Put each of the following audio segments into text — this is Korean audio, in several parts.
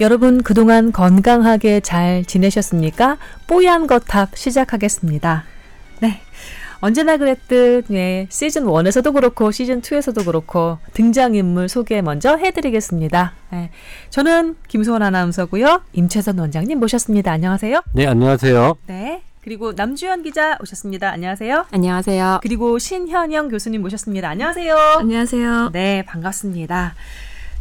여러분 그동안 건강하게 잘 지내셨습니까? 뽀얀 거탑 시작하겠습니다. 네. 언제나 그랬듯 예, 시즌 1에서도 그렇고 시즌 2에서도 그렇고 등장인물 소개 먼저 해드리겠습니다. 예, 저는 김소원 아나운서고요. 임채선 원장님 모셨습니다. 안녕하세요. 네, 안녕하세요. 네. 그리고 남주현 기자 오셨습니다. 안녕하세요. 안녕하세요. 그리고 신현영 교수님 모셨습니다. 안녕하세요. 안녕하세요. 네, 반갑습니다.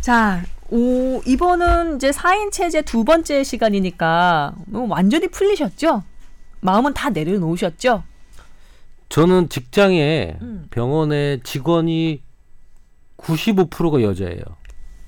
자, 오, 이번은 이제 4인 체제 두 번째 시간이니까 뭐 완전히 풀리셨죠? 마음은 다 내려놓으셨죠? 저는 직장에 음. 병원의 직원이 95%가 여자예요.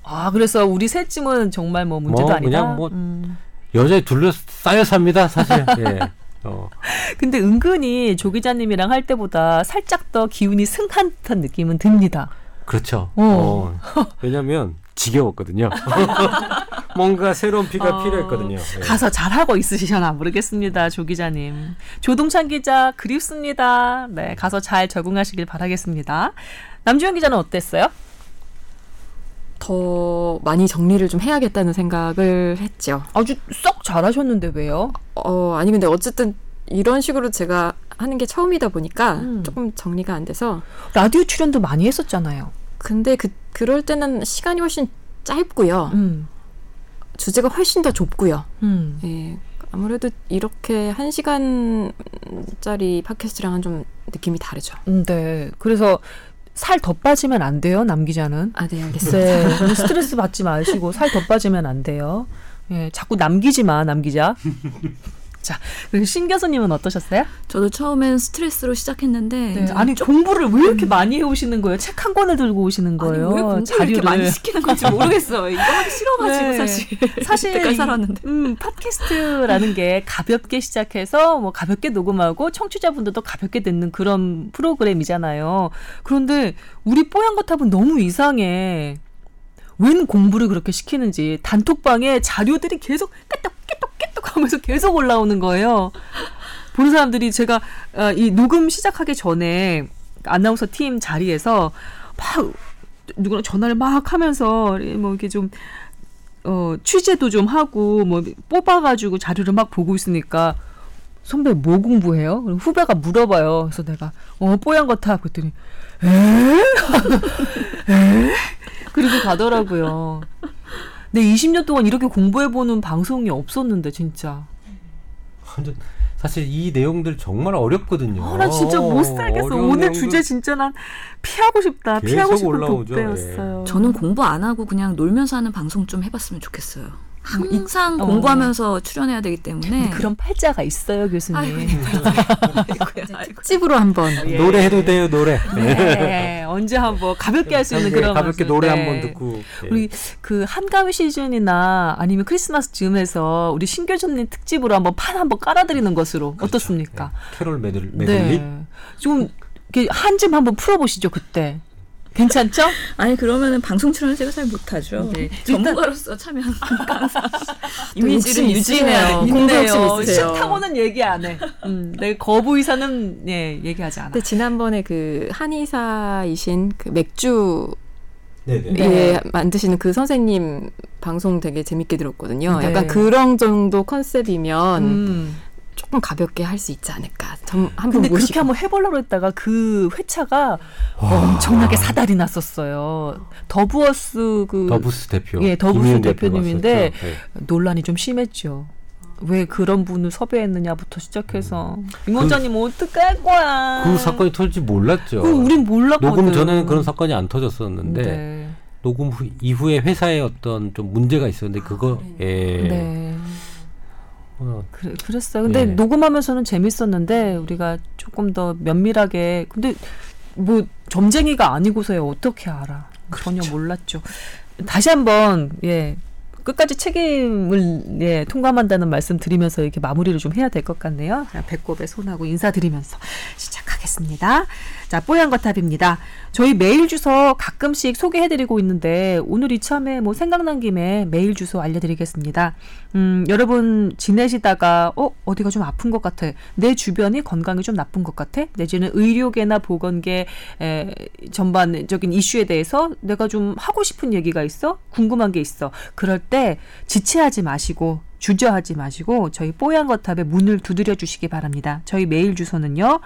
아, 그래서 우리 셋쯤은 정말 뭐 문제도 뭐, 아니다. 그냥 뭐 음. 여자에 둘러싸여 삽니다, 사실. 예. 어. 근데 은근히 조 기자님이랑 할 때보다 살짝 더 기운이 승한 듯한 느낌은 듭니다. 그렇죠. 어. 어. 왜냐면 지겨웠거든요. 뭔가 새로운 피가 어, 필요했거든요. 예. 가서 잘하고 있으시려나 모르겠습니다, 조 기자님. 조동찬 기자 그립습니다. 네, 가서 잘 적응하시길 바라겠습니다. 남주현 기자는 어땠어요? 더 많이 정리를 좀 해야겠다는 생각을 했죠. 아주 썩 잘하셨는데 왜요? 어, 아니 근데 어쨌든 이런 식으로 제가 하는 게 처음이다 보니까 음. 조금 정리가 안 돼서 라디오 출연도 많이 했었잖아요. 근데 그 그럴 때는 시간이 훨씬 짧고요. 음, 주제가 훨씬 더 좁고요. 음. 예. 아무래도 이렇게 한 시간짜리 팟캐스트랑은 좀 느낌이 다르죠. 음, 네. 그래서 살 더 빠지면 안 돼요, 남 기자는. 아, 네, 알겠습니다. 네. 스트레스 받지 마시고 살 더 빠지면 안 돼요. 예, 자꾸 남기지 마, 남 기자. 자, 신 교수님은 어떠셨어요? 저도 처음엔 스트레스로 시작했는데 네. 아니 공부를 왜 이렇게 많이 해오시는 거예요? 책 한 권을 들고 오시는 거예요. 아니, 왜 공부를 이렇게 많이 시키는 건지 모르겠어요. 이거 하기 싫어가지고 네. 사실 사실 살았는데. 음, 팟캐스트라는 게 가볍게 시작해서 뭐 가볍게 녹음하고 청취자분들도 가볍게 듣는 그런 프로그램이잖아요. 그런데 우리 뽀얀 거탑은 너무 이상해. 웬 공부를 그렇게 시키는지 단톡방에 자료들이 계속 깨똑 깨똑 깨똑 하면서 계속 올라오는 거예요. 보는 사람들이 제가 어, 이 녹음 시작하기 전에 아나운서 팀 자리에서 막 누구랑 전화를 막 하면서 뭐 이렇게 좀 어, 취재도 좀 하고, 뭐, 뽑아가지고 자료를 막 보고 있으니까, 선배 뭐 공부해요? 그럼 후배가 물어봐요. 그래서 내가, 어, 뽀얀 거 타. 그랬더니, 에? 에? 그리고 가더라고요. 네, 20년 동안 이렇게 공부해보는 방송이 없었는데, 진짜. 완전 사실 이 내용들 정말 어렵거든요. 아, 나 진짜 못 살겠어. 오늘 주제 진짜 난 피하고 싶다. 피하고 계속 싶은 올라오죠. 예. 독배였어요. 저는 공부 안 하고 그냥 놀면서 하는 방송 좀 해봤으면 좋겠어요. 항상 어. 공부하면서 출연해야 되기 때문에 그런 팔자가 있어요, 교수님. 집으로 한번 예. 노래 해도 돼요, 노래. 네, 언제 한번 가볍게 할 수 있는 그런 가볍게. 노래 네. 한번 듣고. 예. 우리 그 한가위 시즌이나 아니면 크리스마스 즈음에서 우리 신교수님 특집으로 한번 판 한번 깔아드리는 것으로 어떻습니까? 예. 캐롤 메들, 메들리. 네, 좀 한줌 한번 풀어보시죠 그때. 괜찮죠? 아니 그러면은 방송 출연을 제가 잘 못하죠. 네. 전문가로서 참여하는 욕심 이미지를 있으세요. 돼. 공부 있네요. 욕심 있으세요. 싫다고는 얘기 안 해. 음, 내 거부 의사는 예 얘기하지 않아. 근데 지난번에 그 한의사이신 그 맥주 네네. 네. 예, 만드시는 그 선생님 방송 되게 재밌게 들었거든요. 네. 약간 그런 정도 컨셉이면 음. 조금 가볍게 할 수 있지 않을까. 좀 한번 근데 그렇게. 한번 해보려고 했다가 그 회차가 엄청나게 사달이 났었어요. 더부어스 그 더부스 대표. 예, 더부스 대표님인데. 예. 논란이 좀 심했죠. 왜 그런 분을 섭외했느냐부터 시작해서 임 원장님 어떡할 거야. 그 사건이 터질지 몰랐죠. 그 우린 몰랐거든. 녹음 전에는 그런 사건이 안 터졌었는데 네. 녹음 후, 이후에 회사에 어떤 좀 문제가 있었는데 그거 예. 네. 어, 그래, 그랬어요. 근데 네. 녹음하면서는 재밌었는데 우리가 조금 더 면밀하게 근데 뭐 점쟁이가 아니고서야 어떻게 알아? 전혀 몰랐죠. 다시 한번 예 끝까지 책임을 예 통감한다는 말씀 드리면서 이렇게 마무리를 좀 해야 될 것 같네요. 배꼽에 손하고 인사드리면서 하겠습니다. 자, 뽀얀 거탑입니다. 저희 메일 주소 가끔씩 소개해드리고 있는데 오늘 이참에 뭐 생각난 김에 메일 주소 알려드리겠습니다. 음, 여러분 지내시다가 어 어디가 좀 아픈 것 같아. 내 주변이 건강이 좀 나쁜 것 같아. 내지는 의료계나 보건계 에, 전반적인 이슈에 대해서 내가 좀 하고 싶은 얘기가 있어? 궁금한 게 있어. 그럴 때 지체하지 마시고 주저하지 마시고 저희 뽀얀 거탑에 문을 두드려 주시기 바랍니다. 저희 메일 주소는요.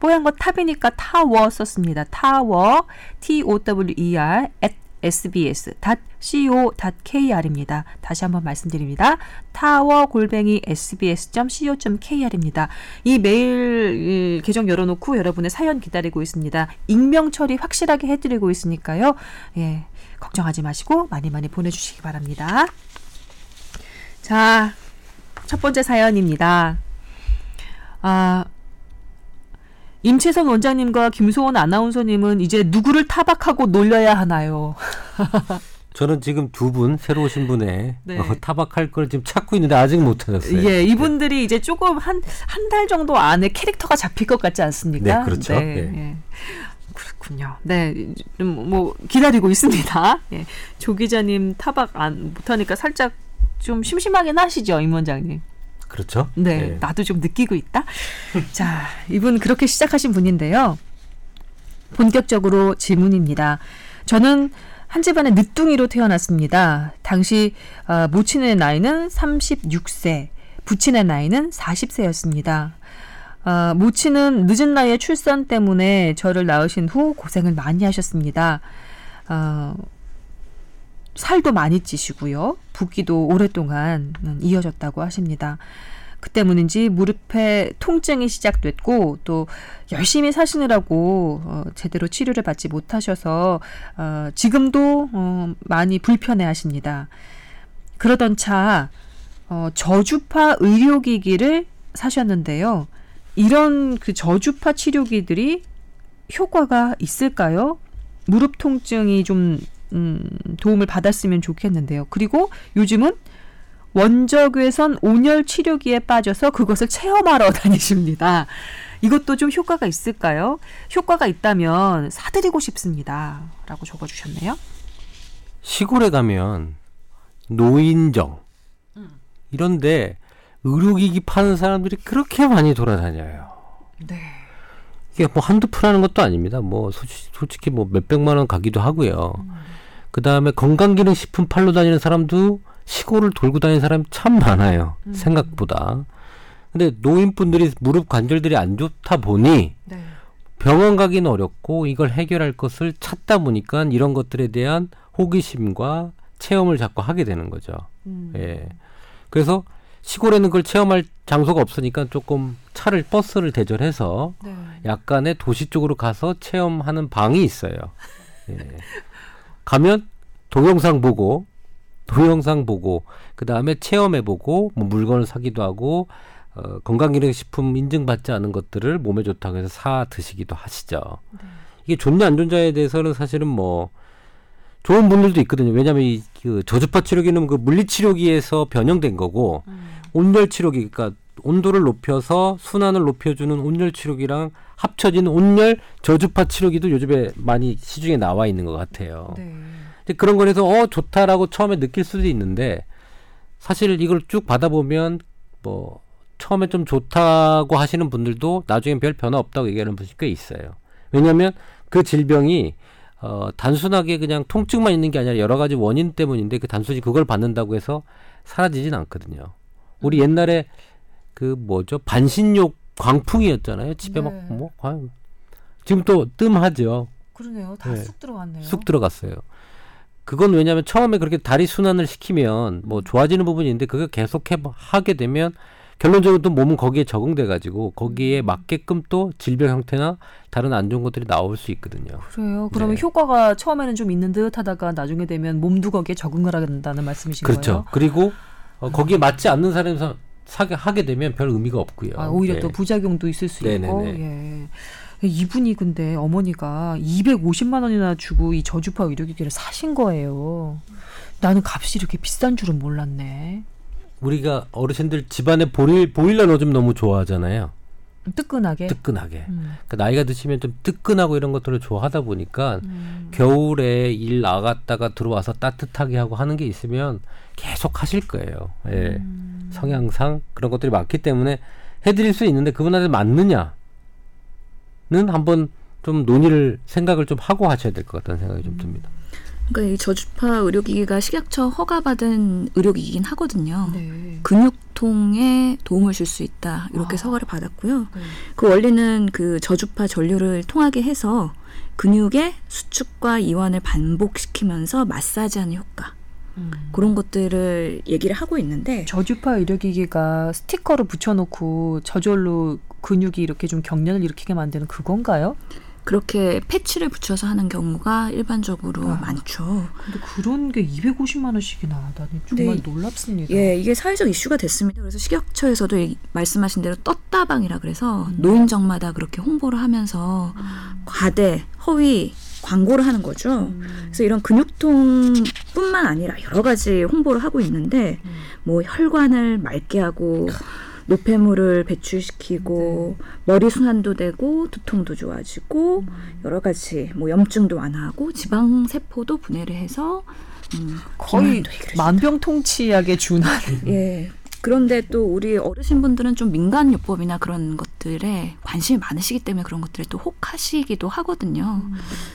뽀얀 거 탑이니까 타워 썼습니다. 타워 t o w e r at sbs.co.kr입니다. 다시 한번 말씀드립니다. 타워 골뱅이 sbs.co.kr입니다. 이 메일 계정 열어놓고 여러분의 사연 기다리고 있습니다. 익명 처리 확실하게 해드리고 있으니까요. 예, 걱정하지 마시고 많이 많이 보내주시기 바랍니다. 자, 첫 번째 사연입니다. 아, 임채선 원장님과 김소원 아나운서님은 이제 누구를 타박하고 놀려야 하나요? 저는 지금 두 분 새로 오신 분의 네. 어, 타박할 걸 지금 찾고 있는데 아직 못 찾았어요. 예, 이분들이 이제 조금 한 한 달 정도 안에 캐릭터가 잡힐 것 같지 않습니까? 네, 그렇죠. 네, 예. 예. 그렇군요. 네, 좀뭐 기다리고 있습니다. 예. 조 기자님 타박 안 못하니까 살짝 좀 심심하긴 하시죠, 임 원장님. 그렇죠. 네, 예. 나도 좀 느끼고 있다. 자, 이분 그렇게 시작하신 분인데요. 본격적으로 질문입니다. 저는 한 집안의 늦둥이로 태어났습니다. 당시 어, 모친의 나이는 36세, 부친의 나이는 40세였습니다. 어, 모친은 늦은 나이에 출산 때문에 저를 낳으신 후 고생을 많이 하셨습니다. 어, 살도 많이 찌시고요. 붓기도 오랫동안 이어졌다고 하십니다. 그 때문인지 무릎에 통증이 시작됐고 또 열심히 사시느라고 어, 제대로 치료를 받지 못하셔서 어, 지금도 어, 많이 불편해 하십니다. 그러던 차 어, 저주파 의료기기를 사셨는데요. 이런 그 저주파 치료기들이 효과가 있을까요? 무릎 통증이 좀 음, 도움을 받았으면 좋겠는데요. 그리고 요즘은 원적외선 온열 치료기에 빠져서 그것을 체험하러 다니십니다. 이것도 좀 효과가 있을까요? 효과가 있다면 사드리고 싶습니다. 라고 적어주셨네요. 시골에 가면 노인정 이런데 의료기기 파는 사람들이 그렇게 많이 돌아다녀요. 네. 이게 뭐 한두 푼 하는 것도 아닙니다. 뭐 솔직히, 뭐 몇백만 원 가기도 하고요. 그 다음에 건강기능 식품 팔러 다니는 사람도 시골을 돌고 다니는 사람이 참 많아요. 생각보다. 근데 노인분들이 무릎 관절들이 안 좋다 보니 네. 병원 가기는 어렵고 이걸 해결할 것을 찾다 보니까 이런 것들에 대한 호기심과 체험을 자꾸 하게 되는 거죠. 음. 예. 그래서 시골에는 그걸 체험할 장소가 없으니까 조금 차를 버스를 대절해서 네. 약간의 도시 쪽으로 가서 체험하는 방이 있어요. 예. 가면 동영상 보고 동영상 보고 그 다음에 체험해 보고 뭐 물건을 사기도 하고 어, 건강기능식품 인증받지 않은 것들을 몸에 좋다고 해서 사 드시기도 하시죠. 이게 좋냐 안 좋냐에 대해서는 사실은 뭐 좋은 분들도 있거든요. 왜냐하면 이 그 저주파 치료기는 그 물리치료기에서 변형된 거고 온열 치료기, 그러니까 온도를 높여서 순환을 높여주는 온열 치료기랑 합쳐진 온열 저주파 치료기도 요즘에 많이 시중에 나와 있는 것 같아요. 네. 그런 거에서 어 좋다라고 처음에 느낄 수도 있는데 사실 이걸 쭉 받아보면 뭐 처음에 좀 좋다고 하시는 분들도 나중엔 별 변화 없다고 얘기하는 분이 꽤 있어요. 왜냐하면 그 질병이 어 단순하게 그냥 통증만 있는 게 아니라 여러 가지 원인 때문인데 그 단순히 그걸 받는다고 해서 사라지진 않거든요. 우리 옛날에 그 뭐죠 반신욕 광풍이었잖아요. 집에 네. 막뭐 지금 또 뜸하죠. 그러네요. 다 네. 쑥 들어갔네요. 쑥 들어갔어요. 그건 왜냐하면 처음에 그렇게 다리 순환을 시키면 뭐 좋아지는 부분이 있는데 그걸 계속 해 하게 되면 결론적으로 또 몸은 거기에 적응돼 가지고 거기에 음. 맞게끔 또 질병 형태나 다른 안 좋은 것들이 나올 수 있거든요. 그래요. 그러면 네. 효과가 처음에는 좀 있는 듯 하다가 나중에 되면 몸도 거기에 적응을 한다는 말씀이신 그렇죠. 거예요? 그리고 어, 거기에 맞지 않는 사람이 사- 사게 하게 되면 별 의미가 없고요. 아, 오히려 네. 또 부작용도 있을 수 있고. 네네네. 예. 이분이 근데 어머니가 250만 원이나 주고 이 저주파 의료기기를 사신 거예요. 나는 값이 이렇게 비싼 줄은 몰랐네. 우리가 어르신들 집안에 보일, 보일러 넣어주면 너무 좋아하잖아요. 뜨끈하게. 뜨끈하게. 음. 그 나이가 드시면 좀 뜨끈하고 이런 것들을 좋아하다 보니까 음. 겨울에 일 나갔다가 들어와서 따뜻하게 하고 하는 게 있으면 계속 하실 거예요. 예. 음. 성향상 그런 것들이 많기 때문에 해드릴 수 있는데 그분한테 맞느냐는 한번 좀 논의를 생각을 좀 하고 하셔야 될 것 같다는 생각이 좀 듭니다. 그러니까 이 저주파 의료기기가 식약처 허가받은 의료기기긴 하거든요. 네. 근육통에 도움을 줄 수 있다 이렇게 아. 서가를 받았고요. 네. 그 원리는 그 저주파 전류를 통하게 해서 근육의 수축과 이완을 반복시키면서 마사지하는 효과 음. 그런 것들을 얘기를 하고 있는데 저주파 의료기기가 스티커를 붙여놓고 저절로 근육이 이렇게 좀 경련을 일으키게 만드는 그건가요? 그렇게 패치를 붙여서 하는 경우가 일반적으로 아. 많죠. 근데 그런 게 250만 원씩이나 나는 정말 네. 놀랍습니다. 예, 이게 사회적 이슈가 됐습니다. 그래서 식약처에서도 이- 말씀하신 대로 떴다방이라 그래서 노인정마다 그렇게 홍보를 하면서 과대, 허위 광고를 하는 거죠. 그래서 이런 근육통뿐만 아니라 여러 가지 홍보를 하고 있는데 뭐 혈관을 맑게 하고 노폐물을 배출시키고 머리 순환도 되고 두통도 좋아지고 여러 가지 뭐 염증도 완화하고 지방 세포도 분해를 해서 음, 거의 만병통치약에 준한 예. 그런데 또 우리 어르신분들은 좀 민간요법이나 그런 것들에 관심이 많으시기 때문에 그런 것들에 또 혹하시기도 하거든요.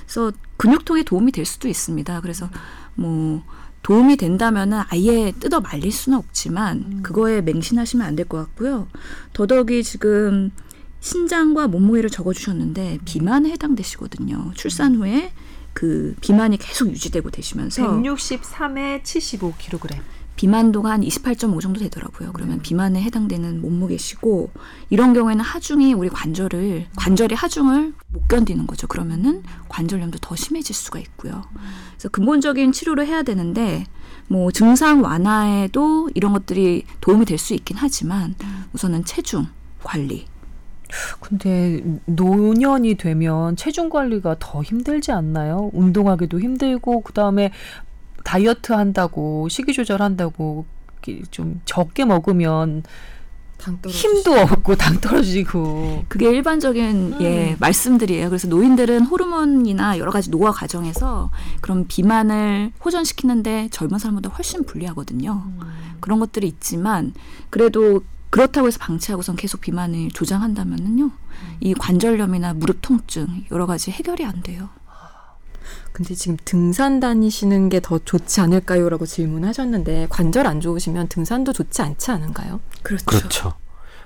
그래서 근육통에 도움이 될 수도 있습니다. 그래서 뭐 도움이 된다면은 아예 뜯어 말릴 수는 없지만 그거에 맹신하시면 안 될 것 같고요. 더더욱이 지금 신장과 몸무게를 적어주셨는데 비만에 해당되시거든요. 출산 후에 그 비만이 계속 유지되고 되시면서 163에 75kg. 비만도가 한 28.5 정도 되더라고요. 그러면 비만에 해당되는 몸무게시고 이런 경우에는 하중이 우리 관절을 관절이 하중을 못 견디는 거죠. 그러면은 관절염도 더 심해질 수가 있고요. 그래서 근본적인 치료를 해야 되는데 뭐 증상 완화에도 이런 것들이 도움이 될 수 있긴 하지만 우선은 체중 관리 근데 노년이 되면 체중 관리가 더 힘들지 않나요? 운동하기도 힘들고 그다음에 다이어트 한다고 식이 조절한다고 좀 적게 먹으면 힘도 없고 당 떨어지고 그게 일반적인 예 말씀들이에요. 그래서 노인들은 호르몬이나 여러 가지 노화 과정에서 그런 비만을 호전시키는데 젊은 사람보다 훨씬 불리하거든요. 그런 것들이 있지만 그래도 그렇다고 해서 방치하고선 계속 비만을 조장한다면은요 이 관절염이나 무릎 통증 여러 가지 해결이 안 돼요. 근데 지금 등산 다니시는 게 더 좋지 않을까요?라고 질문하셨는데 관절 안 좋으시면 등산도 좋지 않지 않은가요? 그렇죠. 그렇죠.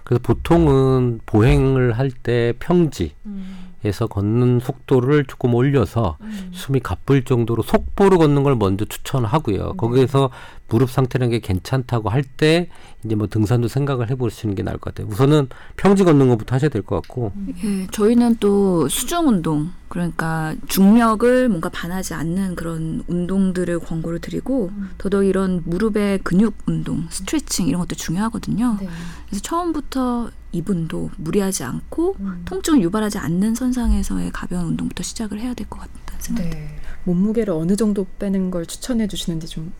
그래서 보통은 보행을 할 때 평지에서 걷는 속도를 조금 올려서 숨이 가쁠 정도로 속보로 걷는 걸 먼저 추천하고요. 거기에서 무릎 상태라는 게 괜찮다고 할 때 이제 뭐 등산도 생각을 해보시는 게 나을 것 같아요. 우선은 평지 걷는 것부터 하셔야 될 것 같고 예, 저희는 또 수중 운동 그러니까 중력을 뭔가 반하지 않는 그런 운동들을 권고를 드리고 더더욱 이런 무릎의 근육 운동, 스트레칭 이런 것도 중요하거든요. 네. 그래서 처음부터 이분도 무리하지 않고 통증을 유발하지 않는 선상에서의 가벼운 운동부터 시작을 해야 될 것 같다는 생각이 네. 몸무게를 어느 정도 빼는 걸 추천해 주시는지 좀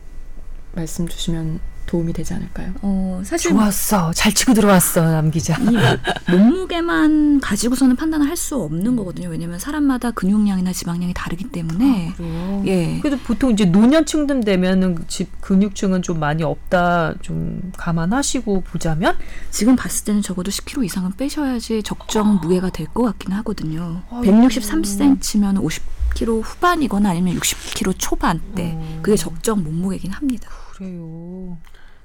말씀 주시면 도움이 되지 않을까요? 어, 사실 좋았어 잘 치고 들어왔어 남 기자. 이 몸무게만 가지고서는 판단을 할 수 없는 거거든요. 왜냐하면 사람마다 근육량이나 지방량이 다르기 때문에 그래요? 예. 그래도 보통 이제 노년층 되면은 집 근육층은 좀 많이 없다 좀 감안하시고 보자면 지금 봤을 때는 적어도 10kg 이상은 빼셔야지 적정 무게가 될 것 같긴 하거든요. 아이고. 163cm면 50kg 후반이거나 아니면 60kg 초반대. 어. 그게 적정 몸무게긴 합니다. 그래요.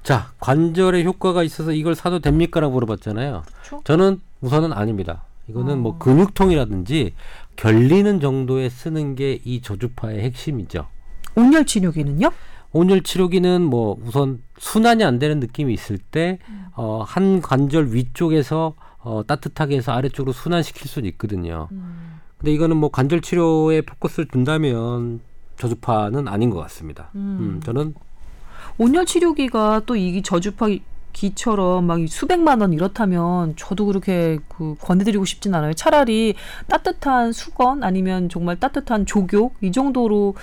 자 관절에 효과가 있어서 이걸 사도 됩니까라고 물어봤잖아요. 그렇죠? 저는 우선은 아닙니다. 이거는 뭐 어. 근육통이라든지 결리는 정도에 쓰는 게 이 저주파의 핵심이죠. 온열 치료기는요? 온열 치료기는 뭐 우선 순환이 안 되는 느낌이 있을 때 어, 한 관절 위쪽에서 어, 따뜻하게 해서 아래쪽으로 순환시킬 수는 있거든요. 근데 이거는 뭐 관절 치료에 포커스를 둔다면 저주파는 아닌 것 같습니다. 음, 저는 온열 치료기가 또 이 저주파 기처럼 막 수백만 원 이렇다면 저도 그렇게 그 권해드리고 싶진 않아요. 차라리 따뜻한 수건 아니면 정말 따뜻한 조교 이 정도로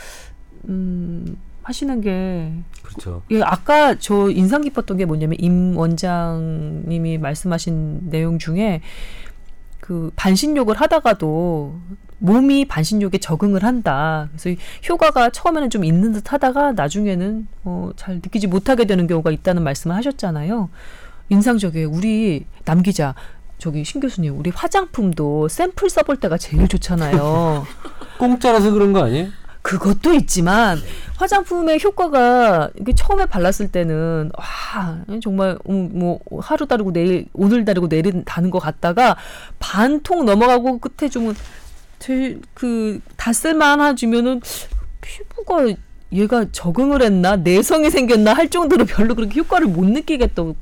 음 하시는 게 그렇죠. 예, 아까 저 인상 깊었던 게 뭐냐면 임 원장님이 말씀하신 내용 중에 그 반신욕을 하다가도 몸이 반신욕에 적응을 한다. 그래서 효과가 처음에는 좀 있는 듯 하다가 나중에는 어, 잘 느끼지 못하게 되는 경우가 있다는 말씀을 하셨잖아요. 인상적이에요. 우리 남 기자, 저기 신 교수님, 우리 화장품도 샘플 써볼 때가 제일 좋잖아요. 공짜라서 그런 거 아니에요? 그것도 있지만 화장품의 효과가 이게 처음에 발랐을 때는 와 정말 음, 뭐 하루 다르고 내일 오늘 다르고 내일 다는 것 같다가 반통 넘어가고 끝에 좀 제일 그다 쓸만해지면은 피부가 얘가 적응을 했나 내성이 생겼나 할 정도로 별로 그렇게 효과를 못 느끼겠다고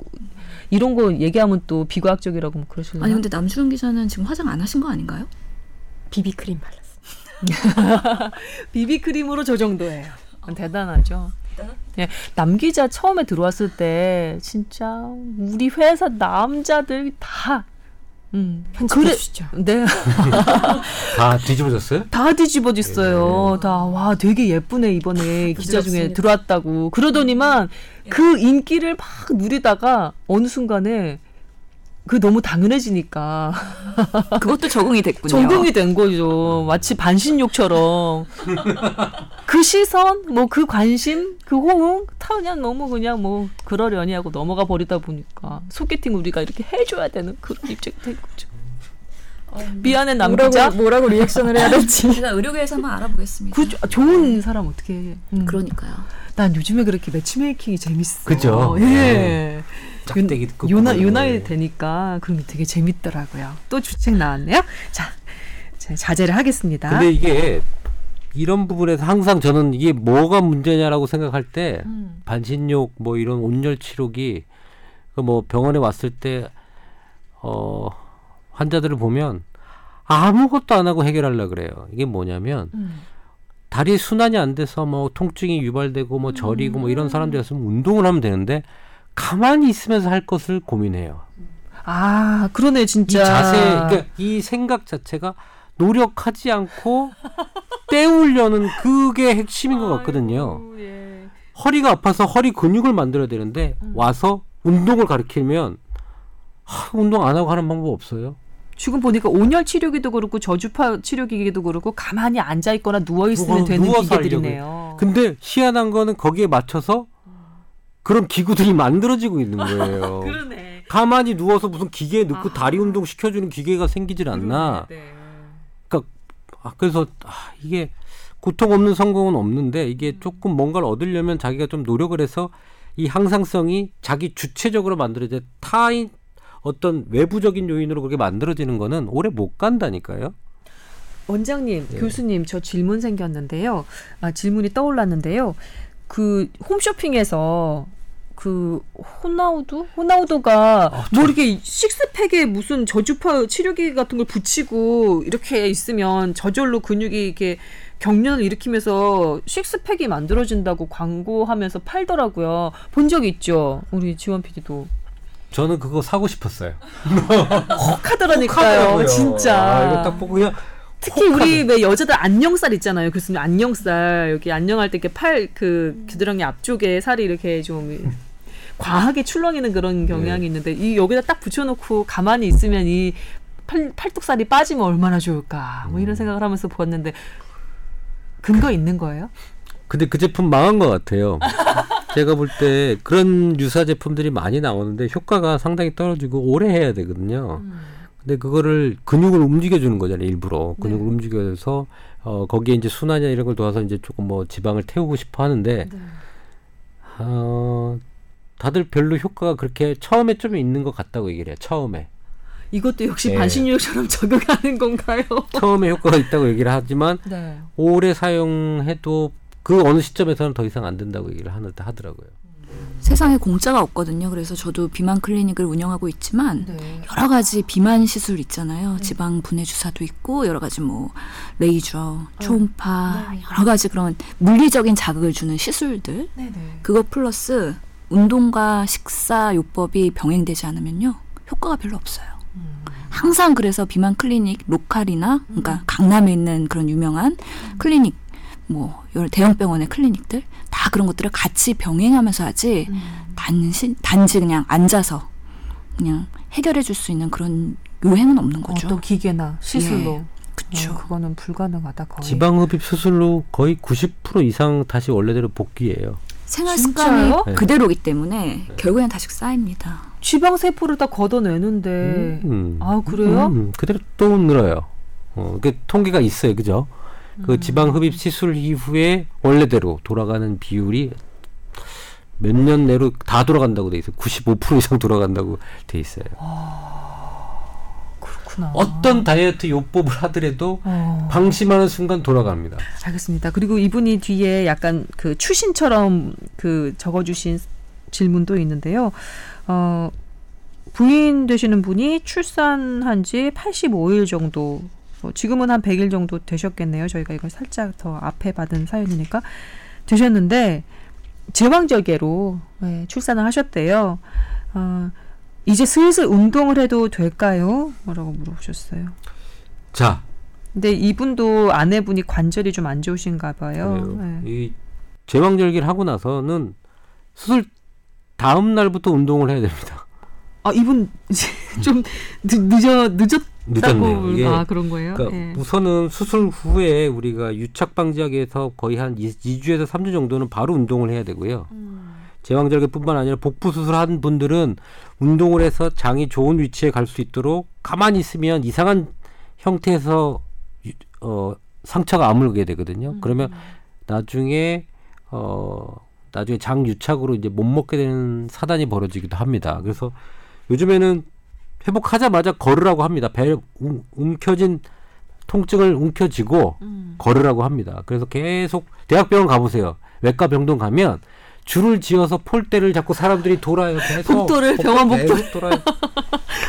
이런 거 얘기하면 또 비과학적이라고 뭐 그러실래요? 아니 근데 남주현 기자는 지금 화장 안 하신 거 아닌가요? 비비크림 발랐어. 비비크림으로 저 정도예요. 대단하죠. 예, 남 기자 처음에 들어왔을 때 진짜 우리 회사 남자들 다 음, 편집해 주시죠. 네, 다 뒤집어졌어요? 다 뒤집어졌어요. 다와 되게 예쁘네 이번에 기자 중에. 들어왔다고 그러더니만 그 인기를 막 누리다가 어느 순간에 그 너무 당연해지니까 그것도 적응이 됐군요. 적응이 된 거죠. 마치 반신욕처럼 그 시선, 뭐 그 관심, 그 호응 다 그냥 너무 그냥 뭐 그러려니 하고 넘어가 버리다 보니까 소개팅 우리가 이렇게 해줘야 되는 그런 입장이 된 거죠. 미안해 남자. 뭐라고 뭐라고 리액션을 해야 될지. 제가 의료계에서 한번 알아보겠습니다. 그 좋은 사람 어떻게 해? 음. 그러니까요. 난 요즘에 그렇게 매치메이킹이 재밌어. 그죠? 예. 짝대기 듣고 요나이 거예요. 되니까 그런 게 되게 재밌더라고요. 또 주책 나왔네요. 자, 자 자제를 하겠습니다. 근데 이게 이런 부분에서 항상 저는 이게 뭐가 문제냐라고 생각할 때 음. 반신욕 뭐 이런 온열 치료기 그뭐 병원에 왔을 때 어 환자들을 보면 아무것도 안 하고 해결하려 그래요. 이게 뭐냐면 음. 다리 순환이 안 돼서 뭐 통증이 유발되고 뭐 저리고 뭐 이런 사람들이었으면 운동을 하면 되는데 가만히 있으면서 할 것을 고민해요. 아, 그러네 이 진짜. 자세, 그러니까 이 생각 자체가 노력하지 않고 때우려는 그게 핵심인 것 같거든요. 아이고, 예. 허리가 아파서 허리 근육을 만들어야 되는데 음. 와서 운동을 가르치면 하, 운동 안 하고 하는 방법 없어요. 지금 보니까 온열 치료기도 그렇고 저주파 치료기기도 그렇고 가만히 앉아 있거나 누워 있으면 되는 기계들이네요. 근데 희한한 거는 거기에 맞춰서 그런 기구들이 만들어지고 있는 거예요. 그러네. 가만히 누워서 무슨 기계에 넣고 아. 다리 운동 시켜주는 기계가 생기질 않나. 네. 아, 그래서 아, 이게 고통 없는 성공은 없는데 이게 조금 뭔가를 얻으려면 자기가 좀 노력을 해서 이 항상성이 자기 주체적으로 만들어져 타인 어떤 외부적인 요인으로 그렇게 만들어지는 거는 오래 못 간다니까요. 원장님, 네. 교수님, 저 질문 생겼는데요. 아, 질문이 떠올랐는데요. 그 홈쇼핑에서 그 호나우두? 호나우두가 뭐 이렇게 식스팩에 무슨 저주파 치료기 같은 걸 붙이고 이렇게 있으면 저절로 근육이 이렇게 경련을 일으키면서 식스팩이 만들어진다고 광고하면서 팔더라고요. 본 적 있죠? 우리 지원 PD도. 저는 그거 사고 싶었어요. 혹하더라니까요. 진짜. 아, 이거 딱 보고 그냥 특히 우리 왜 여자들 안녕살 있잖아요. 교수님 안녕살 여기 안녕할 때 이렇게 팔그 겨드랑이 앞쪽에 살이 이렇게 좀 과하게 출렁이는 그런 경향이 네. 있는데 이 여기다 딱 붙여놓고 가만히 있으면 이 팔, 팔뚝살이 빠지면 얼마나 좋을까 뭐 음. 이런 생각을 하면서 보았는데 근거 있는 거예요? 근데 그 제품 망한 것 같아요. 제가 볼 때 그런 유사 제품들이 많이 나오는데 효과가 상당히 떨어지고 오래 해야 되거든요. 근데 그거를 근육을 움직여 주는 거잖아요, 일부러. 근육을 네. 움직여서 어 거기에 이제 순환이나 이런 걸 도와서 이제 조금 뭐 지방을 태우고 싶어 하는데 네. 어 다들 별로 효과가 그렇게 처음에 좀 있는 것 같다고 얘기를 해요. 처음에. 이것도 역시 네. 반신욕처럼 적용하는 건가요? 처음에 효과가 있다고 얘기를 하지만 네. 오래 사용해도 그 어느 시점에서는 더 이상 안 된다고 얘기를 하는 하더라고요. 세상에 공짜가 없거든요. 그래서 저도 비만 클리닉을 운영하고 있지만 네. 여러 가지 비만 시술 있잖아요. 지방 분해 주사도 있고 여러 가지 뭐 레이저, 초음파 네. 여러 가지 그런 물리적인 자극을 주는 시술들 네네. 그거 플러스 운동과 식사 요법이 병행되지 않으면요 효과가 별로 없어요. 항상 그래서 비만 클리닉 local이나 그러니까 강남에 있는 그런 유명한 클리닉 뭐 여러 대형 병원의 클리닉들 다 그런 것들을 같이 병행하면서 하지 단시, 단지 그냥 앉아서 그냥 해결해 줄 수 있는 그런 요행은 없는 거죠. 어떤 기계나 시술로. 예, 그쵸. 어, 그거는 불가능하다 거의. 지방흡입 수술로 거의 90% 이상 다시 원래대로 복귀해요. 생활? 습관이 네. 그대로기 때문에 결국엔 다시 쌓입니다. 지방 세포를 다 걷어내는데. 음. 아 그래요? 음, 그대로 또 늘어요. 어, 그 통계가 있어요, 그죠? 음. 그 지방 흡입 시술 이후에 원래대로 돌아가는 비율이 몇 년 내로 다 돌아간다고 돼 있어요. 95% 이상 돌아간다고 돼 있어요. 그렇구나. 어떤 다이어트 요법을 하더라도 어. 방심하는 순간 돌아갑니다. 알겠습니다. 그리고 이분이 뒤에 약간 그 추신처럼 그 적어주신 질문도 있는데요. 어, 부인 되시는 분이 출산한 지 85일 정도, 어, 지금은 한 100일 정도 되셨겠네요. 저희가 이걸 살짝 더 앞에 받은 사연이니까 되셨는데 제왕절개로 네, 출산을 하셨대요. 어, 이제 슬슬 운동을 해도 될까요? 뭐라고 물어보셨어요. 자, 근데 이분도 아내분이 관절이 좀 안 좋으신가 봐요. 네. 이 제왕절개를 하고 나서는 수술 다음 날부터 운동을 해야 됩니다. 아 이분 좀 늦, 늦어 늦었다고 늦었네요. 이게 아 그런 거예요. 그러니까 예. 우선은 수술 후에 우리가 유착 방지하기 위해서 거의 한 2, 주에서 3주 정도는 바로 운동을 해야 되고요. 제왕절개뿐만 아니라 복부 수술한 분들은 운동을 해서 장이 좋은 위치에 갈 수 있도록 가만히 있으면 이상한 형태에서 유- 어, 상처가 아물게 되거든요. 그러면 나중에 어 나중에 장 유착으로 이제 못 먹게 되는 사단이 벌어지기도 합니다. 그래서 요즘에는 회복하자마자 걸으라고 합니다. 배 움, 움켜진 통증을 움켜쥐고 걸으라고 합니다. 그래서 계속 대학병원 가보세요. 외과 병동 가면 줄을 지어서 폴대를 잡고 사람들이 돌아요. 계속 복도를, 병원 복도. 돌아요.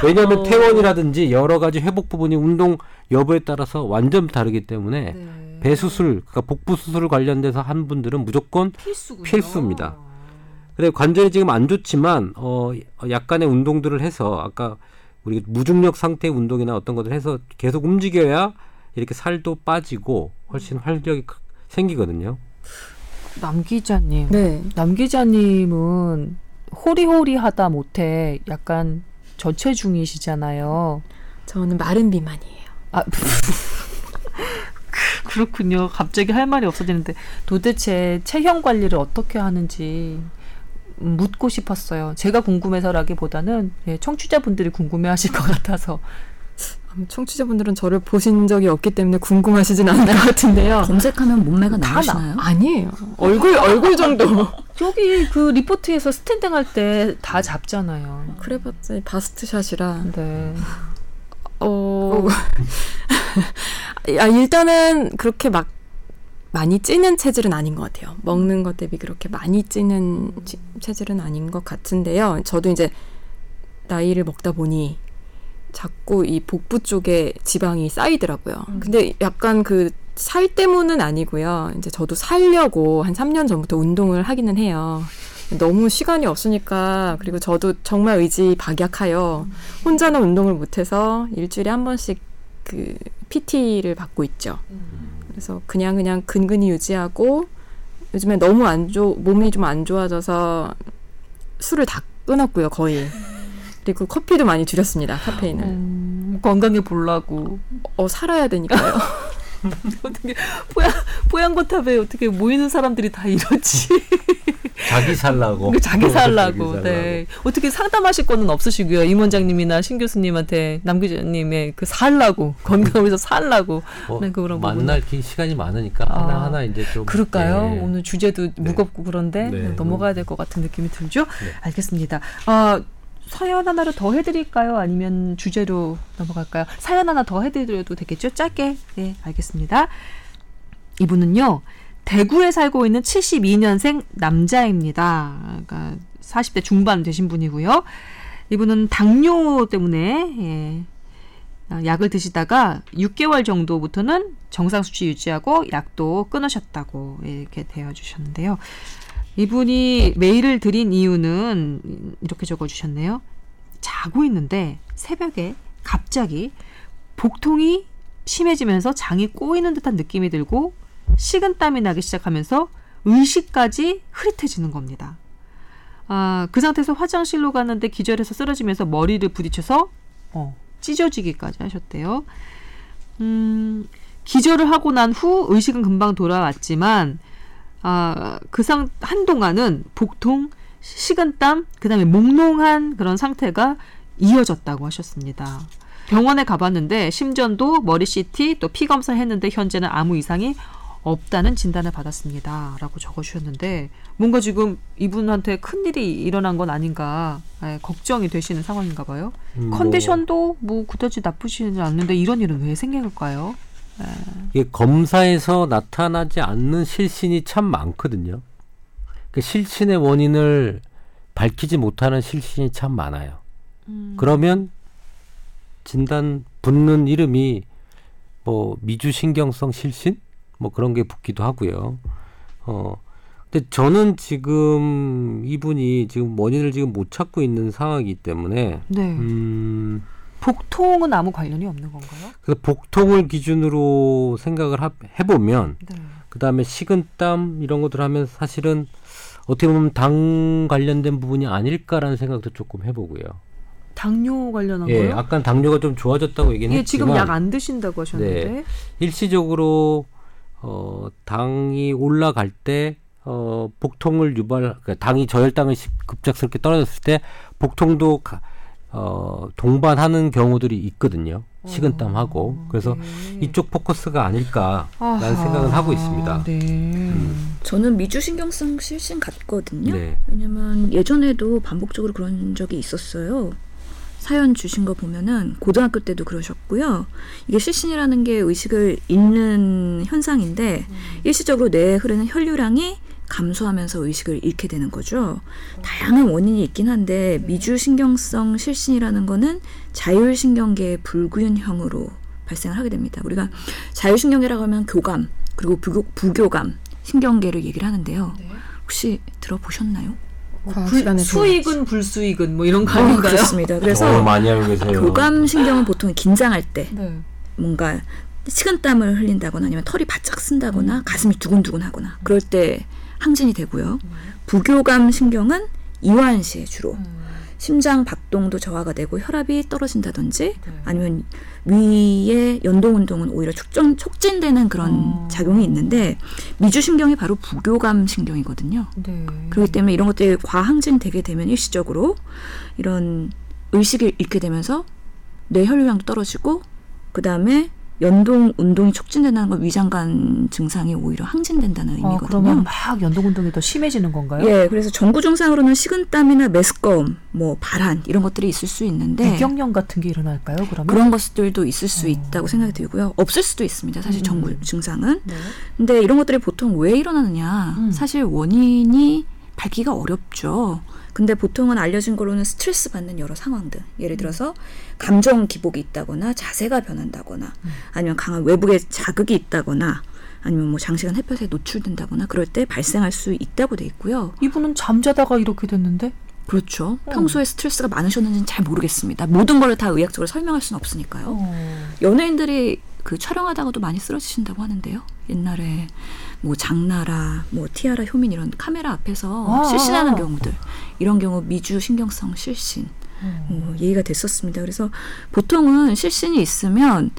왜냐하면 어. 퇴원이라든지 여러 가지 회복 부분이 운동 여부에 따라서 완전 다르기 때문에 네. 배 수술, 그러니까 복부 수술 관련돼서 한 분들은 무조건 필수군요. 필수입니다. 근데 관절이 지금 안 좋지만 어 약간의 운동들을 해서 아까 우리 무중력 상태 운동이나 어떤 것들 해서 계속 움직여야 이렇게 살도 빠지고 훨씬 활력이 크- 생기거든요. 남 기자님. 네. 남 기자님은 호리호리하다 못해 약간 저체중이시잖아요. 저는 마른 비만이에요. 아 그렇군요. 갑자기 할 말이 없어지는데 도대체 체형 관리를 어떻게 하는지 묻고 싶었어요. 제가 궁금해서라기보다는 예, 청취자분들이 궁금해하실 것 같아서 청취자분들은 저를 보신 적이 없기 때문에 궁금하시진 않을 것 같은데요. 검색하면 몸매가 다 나오시나요? 아니에요. 얼굴 얼굴 정도. 저기 그 리포트에서 standing 할 때 다 잡잖아요. 그래봤자 bust shot이라. 네. 어. 아, 일단은 그렇게 막 많이 찌는 체질은 아닌 것 같아요. 먹는 것 대비 그렇게 많이 찌는 치- 체질은 아닌 것 같은데요. 저도 이제 나이를 먹다 보니 자꾸 이 복부 쪽에 지방이 쌓이더라고요. 근데 약간 그 살 때문은 아니고요. 이제 저도 살려고 한 3년 전부터 운동을 하기는 해요. 너무 시간이 없으니까 그리고 저도 정말 의지 박약하여 혼자는 운동을 못해서 일주일에 한 번씩 그 PT를 받고 있죠. 그래서 그냥 그냥 근근히 유지하고 요즘에 너무 안 좋, 몸이 좀 안 좋아져서 술을 다 끊었고요, 거의. 그리고 커피도 많이 줄였습니다, 카페인을. 음, 건강해 보려고 어, 살아야 되니까요. 어떻게 뽀얀 뽀얀거탑에 어떻게 모이는 사람들이 다 이러지? 자기 살라고. 그 자기 살라고. 어, 자기 살라고. 네. 어떻게 상담하실 거는 없으시고요. 임 원장님이나 신 교수님한테 남 기자님의 그 살라고 건강을 위해서 살라고. 뭐 네, 그런 만날 기 시간이 많으니까 아, 하나 하나 이제 좀 그럴까요? 예. 오늘 주제도 무겁고 그런데 네. 넘어가야 될 것 같은 느낌이 들죠? 네. 알겠습니다. 아, 사연 하나를 더 해드릴까요? 아니면 주제로 넘어갈까요? 사연 하나 더 해드려도 되겠죠? 짧게. 네, 알겠습니다. 이분은요, 대구에 살고 있는 72년생 남자입니다. 그러니까 40대 중반 되신 분이고요. 이분은 당뇨 때문에 예, 아, 약을 드시다가 6개월 정도부터는 정상 수치 유지하고 약도 끊으셨다고 이렇게 되어 주셨는데요. 이분이 메일을 드린 이유는 이렇게 적어주셨네요. 자고 있는데 새벽에 갑자기 복통이 심해지면서 장이 꼬이는 듯한 느낌이 들고 식은땀이 나기 시작하면서 의식까지 흐릿해지는 겁니다. 아, 그 상태에서 화장실로 갔는데 기절해서 쓰러지면서 머리를 부딪혀서 어, 찢어지기까지 하셨대요. 음, 기절을 하고 난 후 의식은 금방 돌아왔지만 아, 그 상 한동안은 복통, 식은땀, 그 다음에 몽롱한 그런 상태가 이어졌다고 하셨습니다. 병원에 가봤는데 심전도 머리 CT 또 피 검사 했는데 현재는 아무 이상이 없다는 진단을 받았습니다.라고 적어주셨는데 뭔가 지금 이분한테 큰 일이 일어난 건 아닌가 예, 걱정이 되시는 상황인가 봐요. 음, 뭐 컨디션도 뭐 그다지 나쁘지는 않는데 이런 일은 왜 생길까요? 이게 검사에서 나타나지 않는 실신이 참 많거든요. 그 실신의 원인을 밝히지 못하는 실신이 참 많아요. 그러면 진단 붙는 이름이 뭐 미주신경성 실신 뭐 그런 게 붙기도 하고요. 어 근데 저는 지금 이분이 지금 원인을 지금 못 찾고 있는 상황이기 때문에 네. 음 복통은 아무 관련이 없는 건가요? 그래서 복통을 기준으로 생각을 하- 해보면 네. 그 다음에 식은땀 이런 것들 하면 사실은 어떻게 보면 당 관련된 부분이 아닐까라는 생각도 조금 해보고요. 당뇨 관련한 예, 거요? 아까 당뇨가 좀 좋아졌다고 얘기는 예, 지금 약 안 드신다고 하셨는데. 네. 일시적으로 어, 당이 올라갈 때 어, 복통을 유발, 그러니까 당이 저혈당을 시- 급작스럽게 떨어졌을 때 복통도 가, 어, 동반하는 경우들이 있거든요. 식은땀하고 그래서 네. 이쪽 포커스가 아닐까라는 아하. 생각은 하고 있습니다. 네. 저는 미주신경성 실신 같거든요. 네. 왜냐면 예전에도 반복적으로 그런 적이 있었어요. 사연 주신 거 보면은 고등학교 때도 그러셨고요. 이게 실신이라는 게 의식을 잃는 현상인데 일시적으로 뇌에 흐르는 혈류량이 감소하면서 의식을 잃게 되는 거죠. 다양한 원인이 있긴 한데 미주신경성 실신이라는 거는 자율신경계의 불균형으로 발생을 하게 됩니다. 우리가 자율신경계라고 하면 교감 그리고 부교, 부교감 신경계를 얘기를 하는데요. 혹시 들어보셨나요? 과학 불- 수익은 불수익은 뭐 이런 거 어, 아닌가요? 그렇습니다. 너무 그래서 많이 알고 계세요. 교감 신경은 보통 긴장할 때 네. 뭔가 식은땀을 흘린다거나 아니면 털이 바짝 쓴다거나 가슴이 두근두근하거나 그럴 때 항진이 되고요. 부교감 신경은 이완 시에 주로 심장 박동도 저하가 되고 혈압이 떨어진다든지 아니면 위의 연동 운동은 오히려 촉진, 촉진되는 그런 어. 작용이 있는데 미주 신경이 바로 부교감 신경이거든요. 네. 그렇기 때문에 이런 것들이 과항진 되게 되면 일시적으로 이런 의식을 잃게 되면서 뇌 혈류량도 떨어지고 그 다음에 연동 운동이 촉진된다는 건 위장관 증상이 오히려 항진된다는 어, 의미거든요. 그러면 막 연동 운동이 더 심해지는 건가요? 예, 그래서 전구 증상으로는 식은땀이나 메스꺼움, 뭐 발한 이런 것들이 있을 수 있는데 뇌경련 같은 게 일어날까요? 그러면? 그런 것들도 있을 수 있다고 생각이 들고요. 없을 수도 있습니다. 사실 전구 음. 증상은. 네. 근데 이런 것들이 보통 왜 일어나느냐? 음. 사실 원인이 밝기가 어렵죠. 근데 보통은 알려진 거로는 스트레스 받는 여러 상황들. 예를 들어서 감정 기복이 있다거나 자세가 변한다거나 아니면 강한 외부의 자극이 있다거나 아니면 뭐 장시간 햇볕에 노출된다거나 그럴 때 발생할 수 있다고 돼 있고요. 이분은 잠자다가 이렇게 됐는데? 그렇죠. 어. 평소에 스트레스가 많으셨는지는 잘 모르겠습니다. 모든 걸 다 의학적으로 설명할 수는 없으니까요. 어. 연예인들이 그 촬영하다가도 많이 쓰러지신다고 하는데요. 옛날에 뭐 장나라, 뭐 티아라 효민 이런 카메라 앞에서 아, 실신하는 아. 경우들 이런 경우 미주 신경성 실신 뭐 얘기가 됐었습니다. 그래서 보통은 실신이 있으면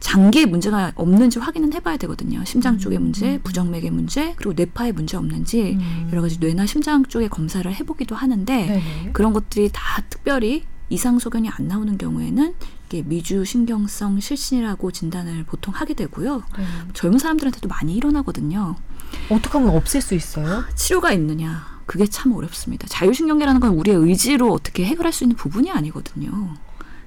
장기에 문제가 없는지 확인은 해봐야 되거든요. 심장 쪽의 문제, 부정맥의 문제, 그리고 뇌파에 문제 없는지 음. 여러 가지 뇌나 심장 쪽의 검사를 해보기도 하는데 네네. 그런 것들이 다 특별히 이상 소견이 안 나오는 경우에는 이게 미주 신경성 실신이라고 진단을 보통 하게 되고요. 네. 젊은 사람들한테도 많이 일어나거든요. 어떻게 하면 없앨 수 있어요? 치료가 있느냐? 그게 참 어렵습니다. 자율신경계라는 건 우리의 의지로 어떻게 해결할 수 있는 부분이 아니거든요.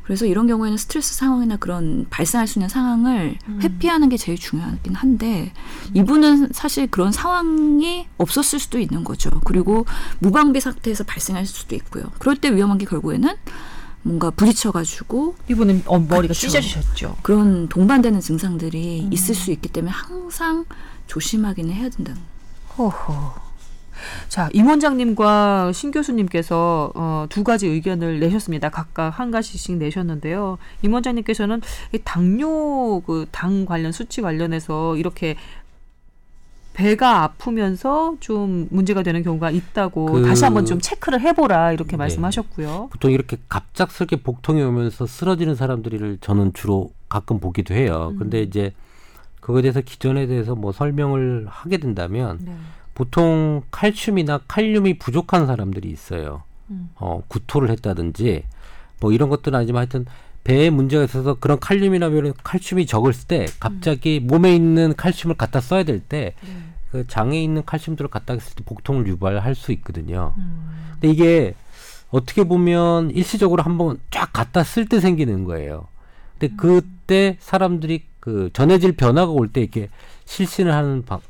그래서 이런 경우에는 스트레스 상황이나 그런 발생할 수 있는 상황을 회피하는 게 제일 중요하긴 한데 이분은 사실 그런 상황이 없었을 수도 있는 거죠. 그리고 무방비 상태에서 발생할 수도 있고요. 그럴 때 위험한 게 결국에는 뭔가 부딪혀가지고 이분은 어, 머리가 그쵸. 찢어지셨죠. 그런 동반되는 증상들이 있을 수 있기 때문에 항상 조심하기는 해야 된다는 허허. 자, 임 원장님과 신 교수님께서 어, 두 가지 의견을 내셨습니다. 각각 한 가지씩 내셨는데요. 임 원장님께서는 이 당뇨 그 당 관련 수치 관련해서 이렇게 배가 아프면서 좀 문제가 되는 경우가 있다고 그- 다시 한번 좀 체크를 해보라 이렇게 네. 말씀하셨고요. 보통 이렇게 갑작스럽게 복통이 오면서 쓰러지는 사람들을 저는 주로 가끔 보기도 해요. 음. 근데 이제 그거에 대해서 기존에 대해서 뭐 설명을 하게 된다면 네. 보통 칼슘이나 칼륨이 부족한 사람들이 있어요. 음. 어, 구토를 했다든지 뭐 이런 것들은 아니지만 하여튼 배에 문제가 있어서 그런 칼륨이나 이런 칼슘이 적을 때 갑자기 몸에 있는 칼슘을 갖다 써야 될 때그 네. 장에 있는 칼슘들을 갖다 쓸때 복통을 유발할 수 있거든요. 음. 근데 이게 어떻게 보면 일시적으로 한번 쫙 갖다 쓸 때 생기는 거예요. 근데 그때 사람들이 그 전해질 변화가 올 때 이렇게 실신을 하는 방,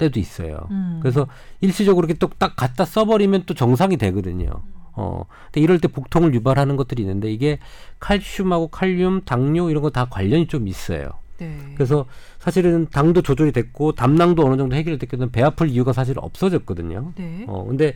때도 있어요. 음. 그래서 일시적으로 이렇게 또 딱 갖다 써버리면 또 정상이 되거든요. 어, 근데 이럴 때 복통을 유발하는 것들이 있는데 이게 칼슘하고 칼륨, 당뇨 이런 거 다 관련이 좀 있어요. 네. 그래서 사실은 당도 조절이 됐고 담낭도 어느 정도 해결이 됐거든 배 아플 이유가 사실 없어졌거든요. 네. 어, 근데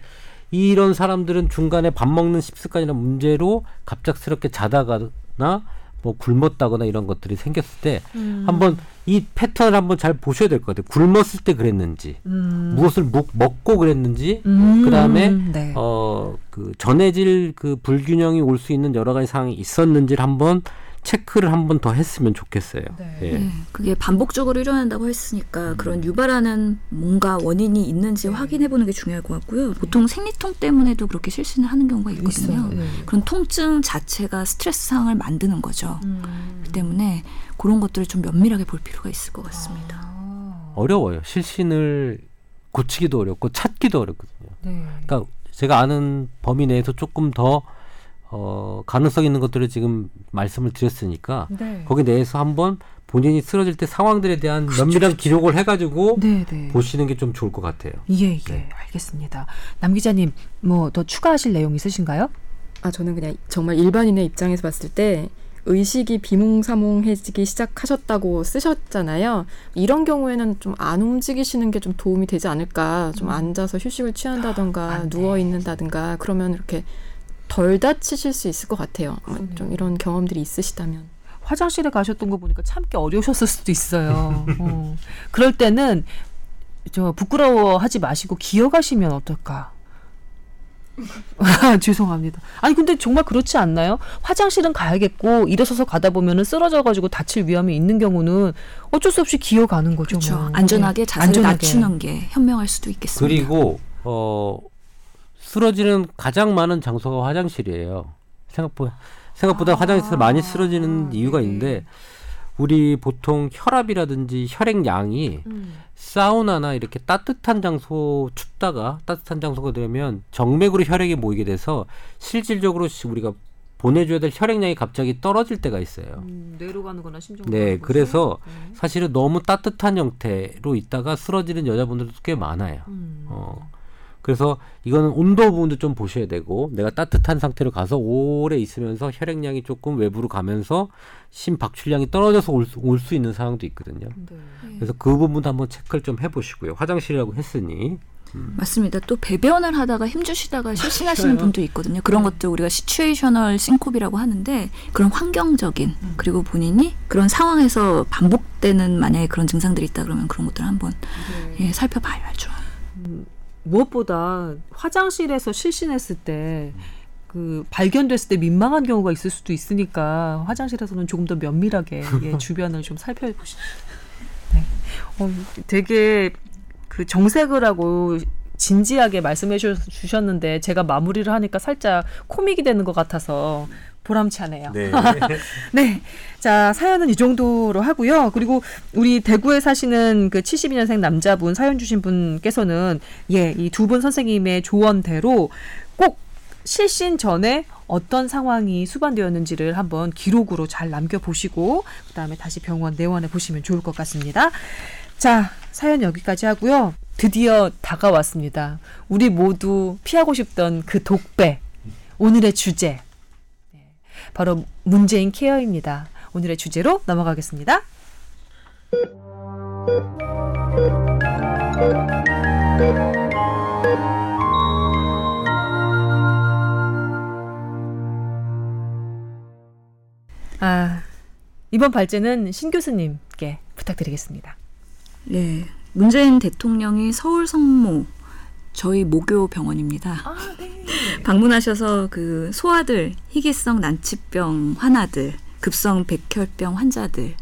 이런 사람들은 중간에 밥 먹는 식습관이나 문제로 갑작스럽게 자다가나 뭐 굶었다거나 이런 것들이 생겼을 때 음. 한번 이 패턴을 한번 잘 보셔야 될 것 같아요. 굶었을 때 그랬는지, 음. 무엇을 먹, 먹고 그랬는지, 음. 그다음에 네. 어, 그 전해질 그 불균형이 올 수 있는 여러 가지 상황이 있었는지를 한번 체크를 한 번 더 했으면 좋겠어요. 네. 예. 네, 그게 반복적으로 일어난다고 했으니까 그런 유발하는 뭔가 원인이 있는지 확인해 보는 게 중요할 것 같고요. 보통 생리통 때문에도 그렇게 실신을 하는 경우가 있거든요. 네. 그런 통증 자체가 스트레스 상황을 만드는 거죠. 음. 그 때문에 그런 것들을 좀 면밀하게 볼 필요가 있을 것 같습니다. 아. 어려워요. 실신을 고치기도 어렵고 찾기도 어렵거든요. 네. 그러니까 제가 아는 범위 내에서 조금 더 어, 가능성 있는 것들을 지금 말씀을 드렸으니까 네. 거기 내에서 한번 본인이 쓰러질 때 상황들에 대한 면밀한 기록을 해가지고 네, 네. 보시는 게 좀 좋을 것 같아요. 예, 예. 네. 알겠습니다. 남 기자님, 뭐 더 추가하실 내용 있으신가요? 아 저는 그냥 정말 일반인의 입장에서 봤을 때 의식이 비몽사몽해지기 시작하셨다고 쓰셨잖아요. 이런 경우에는 좀 안 움직이시는 게 좀 도움이 되지 않을까. 좀 앉아서 휴식을 취한다던가 안 돼. 누워 있는다든가 그러면 이렇게 덜 다치실 수 있을 것 같아요. 뭐 그러네요. 좀 이런 경험들이 있으시다면. 화장실에 가셨던 거 보니까 참기 어려우셨을 수도 있어요. 어. 그럴 때는 저 부끄러워하지 마시고 기어가시면 어떨까? 아, 죄송합니다. 아니 근데 정말 그렇지 않나요? 화장실은 가야겠고 일어서서 가다 보면은 쓰러져가지고 다칠 위험이 있는 경우는 어쩔 수 없이 기어가는 거죠. 그렇죠. 뭐. 안전하게 네. 자세를 안전하게. 낮추는 게 현명할 수도 있겠습니다. 그리고 어, 쓰러지는 가장 많은 장소가 화장실이에요. 생각보다 생각보다 아, 화장실에서 많이 쓰러지는 이유가 네. 있는데 우리 보통 혈압이라든지 혈액량이 음. 사우나나 이렇게 따뜻한 장소 춥다가 따뜻한 장소가 되면 정맥으로 혈액이 모이게 돼서 실질적으로 시- 우리가 보내줘야 될 혈액량이 갑자기 떨어질 때가 있어요. 음, 내려가는거나 심정. 네, 그래서 네. 사실은 너무 따뜻한 형태로 있다가 쓰러지는 여자분들도 꽤 많아요. 음. 어. 그래서 이거는 온도 부분도 좀 보셔야 되고 내가 따뜻한 상태로 가서 오래 있으면서 혈액량이 조금 외부로 가면서 심박출량이 떨어져서 올수 있는 상황도 있거든요. 네. 그래서 그 부분도 한번 체크를 좀 해보시고요. 화장실이라고 했으니 맞습니다. 또 배변을 하다가 힘주시다가 실신하시는 분도 있거든요. 그런 것들 우리가 시츄에이셔널 싱콥이라고 하는데 그런 환경적인 그리고 본인이 그런 상황에서 반복되는 만약에 그런 증상들이 있다 그러면 그런 것들 을 한번 예, 살펴봐야죠. 무엇보다 화장실에서 실신했을 때 그 발견됐을 때 민망한 경우가 있을 수도 있으니까 화장실에서는 조금 더 면밀하게 예, 주변을 좀 살펴보시. 네. 어, 되게 그 정색을 하고 진지하게 말씀해 주- 주셨는데 제가 마무리를 하니까 살짝 코믹이 되는 것 같아서 보람차네요. 네. 네. 자, 사연은 이 정도로 하고요. 그리고 우리 대구에 사시는 그 72년생 남자분 사연 주신 분께서는 예, 이 두 분 선생님의 조언대로 꼭 실신 전에 어떤 상황이 수반되었는지를 한번 기록으로 잘 남겨보시고 그다음에 다시 병원 내원해 보시면 좋을 것 같습니다. 자, 사연 여기까지 하고요. 드디어 다가왔습니다. 우리 모두 피하고 싶던 그 독배. 오늘의 주제. 네, 바로 문재인 케어입니다. 오늘의 주제로 넘어가겠습니다. 아, 이번 발제는 신 교수님께 부탁드리겠습니다. 네. 문재인 대통령이 서울 성모 저희 모교 병원입니다. 아, 네. 방문하셔서 그 소아들, 희귀성 난치병 환아들, 급성 백혈병 환자들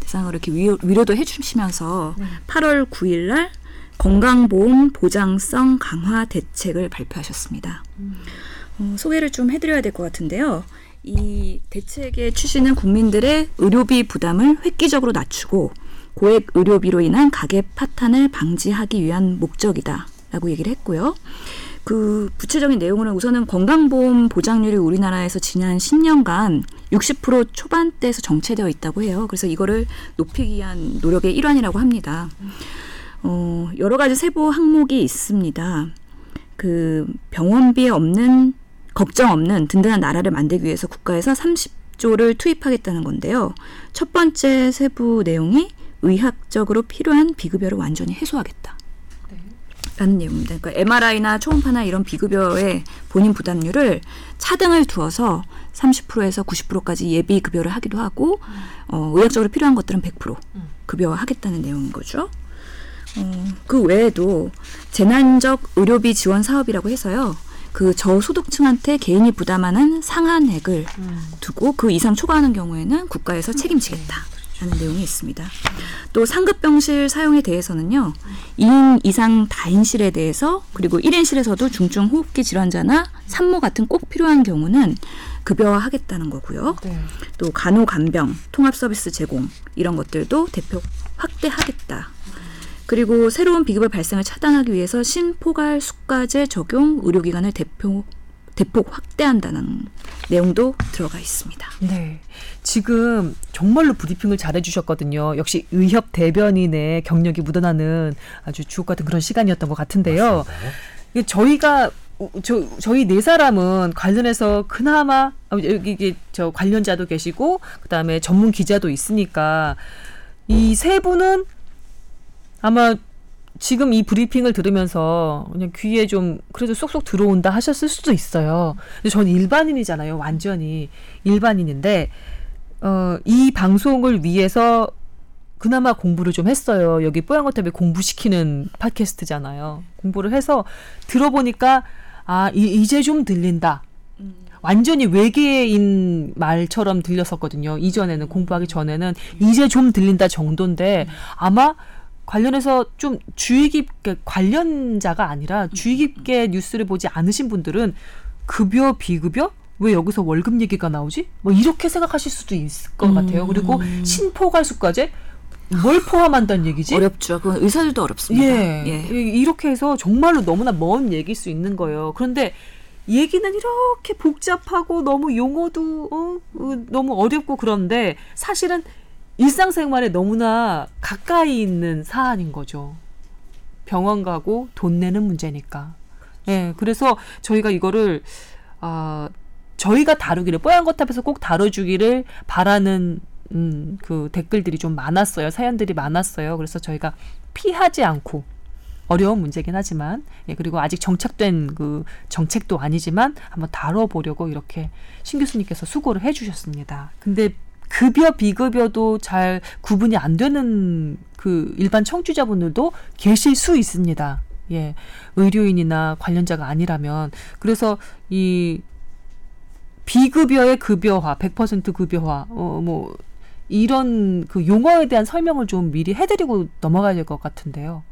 대상으로 이렇게 위로, 위로도 해주시면서 네. 8월 9일 날 건강보험 보장성 강화 대책을 발표하셨습니다. 어, 소개를 좀 해드려야 될 것 같은데요. 이 대책의 취지는 국민들의 의료비 부담을 획기적으로 낮추고 고액 의료비로 인한 가계 파탄을 방지하기 위한 목적이다 라고 얘기를 했고요. 그 구체적인 내용은 우선은 건강보험 보장률이 우리나라에서 지난 10년간 60% 초반대에서 정체되어 있다고 해요. 그래서 이거를 높이기 위한 노력의 일환이라고 합니다. 어, 여러 가지 세부 항목이 있습니다. 그 병원비에 없는 걱정 없는 든든한 나라를 만들기 위해서 국가에서 30조를 투입하겠다는 건데요. 첫 번째 세부 내용이 의학적으로 필요한 비급여를 완전히 해소하겠다. 라는 내용입니다. 그러니까 MRI나 초음파나 이런 비급여의 본인 부담률을 차등을 두어서 30%에서 90%까지 예비 급여를 하기도 하고 어, 의학적으로 필요한 것들은 100% 급여하겠다는 내용인 거죠. 어, 그 외에도 재난적 의료비 지원 사업이라고 해서요. 그 저소득층한테 개인이 부담하는 상한액을 두고 그 이상 초과하는 경우에는 국가에서 책임지겠다 라는 내용이 있습니다. 또 상급 병실 사용에 대해서는요. 2인 이상 다인실에 대해서 그리고 1인실에서도 중증 호흡기 질환자나 산모 같은 꼭 필요한 경우는 급여화하겠다는 거고요. 네. 또 간호 간병 통합 서비스 제공 이런 것들도 대폭 확대하겠다. 그리고 새로운 비급여 발생을 차단하기 위해서 신포괄 숙가제 적용 의료기관을 대폭 대폭 확대한다는 내용도 들어가 있습니다. 네. 지금 정말로 브리핑을 잘 해 주셨거든요. 역시 의협 대변인의 경력이 묻어나는 아주 주옥 같은 그런 시간이었던 것 같은데요. 이게 저희가 어, 저 저희 네 사람은 관련해서 그나마 어, 여기 저 관련자도 계시고 그다음에 전문 기자도 있으니까 이 세 분은 아마 지금 이 브리핑을 들으면서 그냥 귀에 좀 그래도 쏙쏙 들어온다 하셨을 수도 있어요. 근데 저는 일반인이잖아요. 완전히 일반인인데 어, 이 방송을 위해서 그나마 공부를 좀 했어요. 여기 뽀얀거탑에 공부시키는 팟캐스트잖아요. 공부를 해서 들어보니까 아 이, 이제 좀 들린다. 완전히 외계인 말처럼 들렸었거든요. 이전에는 공부하기 전에는 이제 좀 들린다 정도인데 아마 관련해서 좀 주의 깊게 관련자가 아니라 주의 깊게 뉴스를 보지 않으신 분들은 급여 비급여 왜 여기서 월급 얘기가 나오지? 뭐 이렇게 생각하실 수도 있을 것 같아요. 그리고 신포괄수까지 뭘 포함한다는 얘기지? 어렵죠. 그건 의사들도 어렵습니다. 예. 예. 이- 이렇게 해서 정말로 너무나 먼 얘기일 수 있는 거예요. 그런데 얘기는 이렇게 복잡하고 너무 용어도 어, 어, 너무 어렵고 그런데 사실은 일상생활에 너무나 가까이 있는 사안인 거죠. 병원 가고 돈 내는 문제니까. 예, 그래서 저희가 이거를 아 저희가 다루기를 뽀얀 거탑에서 꼭 다뤄주기를 바라는 음, 그 댓글들이 좀 많았어요. 사연들이 많았어요. 그래서 저희가 피하지 않고 어려운 문제긴 하지만 예, 그리고 아직 정착된 그 정책도 아니지만 한번 다뤄보려고 이렇게 신 교수님께서 수고를 해주셨습니다. 근데 급여 비급여도 잘 구분이 안 되는 그 일반 청취자분들도 계실 수 있습니다. 예, 의료인이나 관련자가 아니라면 그래서 이 비급여의 급여화, 100% 급여화, 어, 뭐, 이런 그 용어에 대한 설명을 좀 미리 해드리고 넘어가야 될 것 같은데요.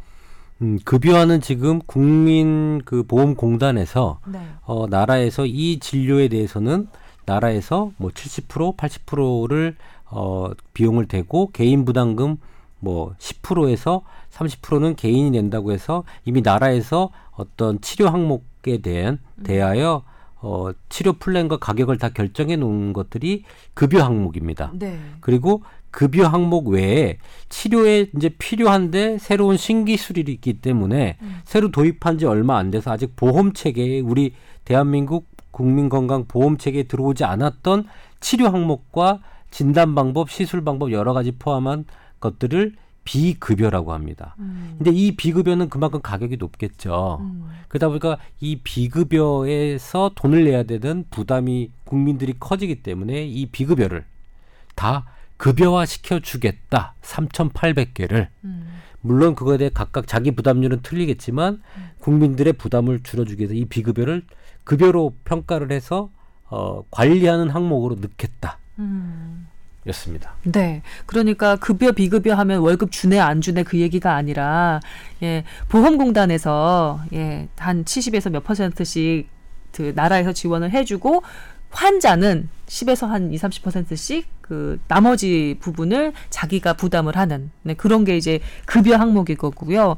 음, 급여화는 지금 국민 그 보험공단에서 네. 어, 나라에서 이 진료에 대해서는 나라에서 뭐 70% 80%를 어, 비용을 대고 개인 부담금 뭐 10%에서 30%는 개인이 낸다고 해서 이미 나라에서 어떤 치료 항목에 대한 대하여 어, 치료 플랜과 가격을 다 결정해 놓은 것들이 급여 항목입니다. 네. 그리고 급여 항목 외에 치료에 이제 필요한데 새로운 신기술이 있기 때문에 새로 도입한 지 얼마 안 돼서 아직 보험 체계에 우리 대한민국 국민건강 보험 체계에 들어오지 않았던 치료 항목과 진단 방법, 시술 방법 여러 가지 포함한 것들을 비급여라고 합니다. 음. 근데 이 비급여는 그만큼 가격이 높겠죠. 음. 그러다 보니까 이 비급여에서 돈을 내야 되는 부담이 국민들이 커지기 때문에 이 비급여를 다 급여화 시켜주겠다. 3,800개를. 음. 물론 그거에 대해 각각 자기 부담률은 틀리겠지만 국민들의 부담을 줄여주기 위해서 이 비급여를 급여로 평가를 해서 어, 관리하는 항목으로 넣겠다. 음. 였습니다. 네. 그러니까 급여 비급여 하면 월급 주네 안 주네 그 얘기가 아니라 예, 보험공단에서 예, 한 70에서 몇 퍼센트씩 그 나라에서 지원을 해 주고 환자는 10에서 한 2, 30%씩 그 나머지 부분을 자기가 부담을 하는 네, 그런 게 이제 급여 항목일 거고요.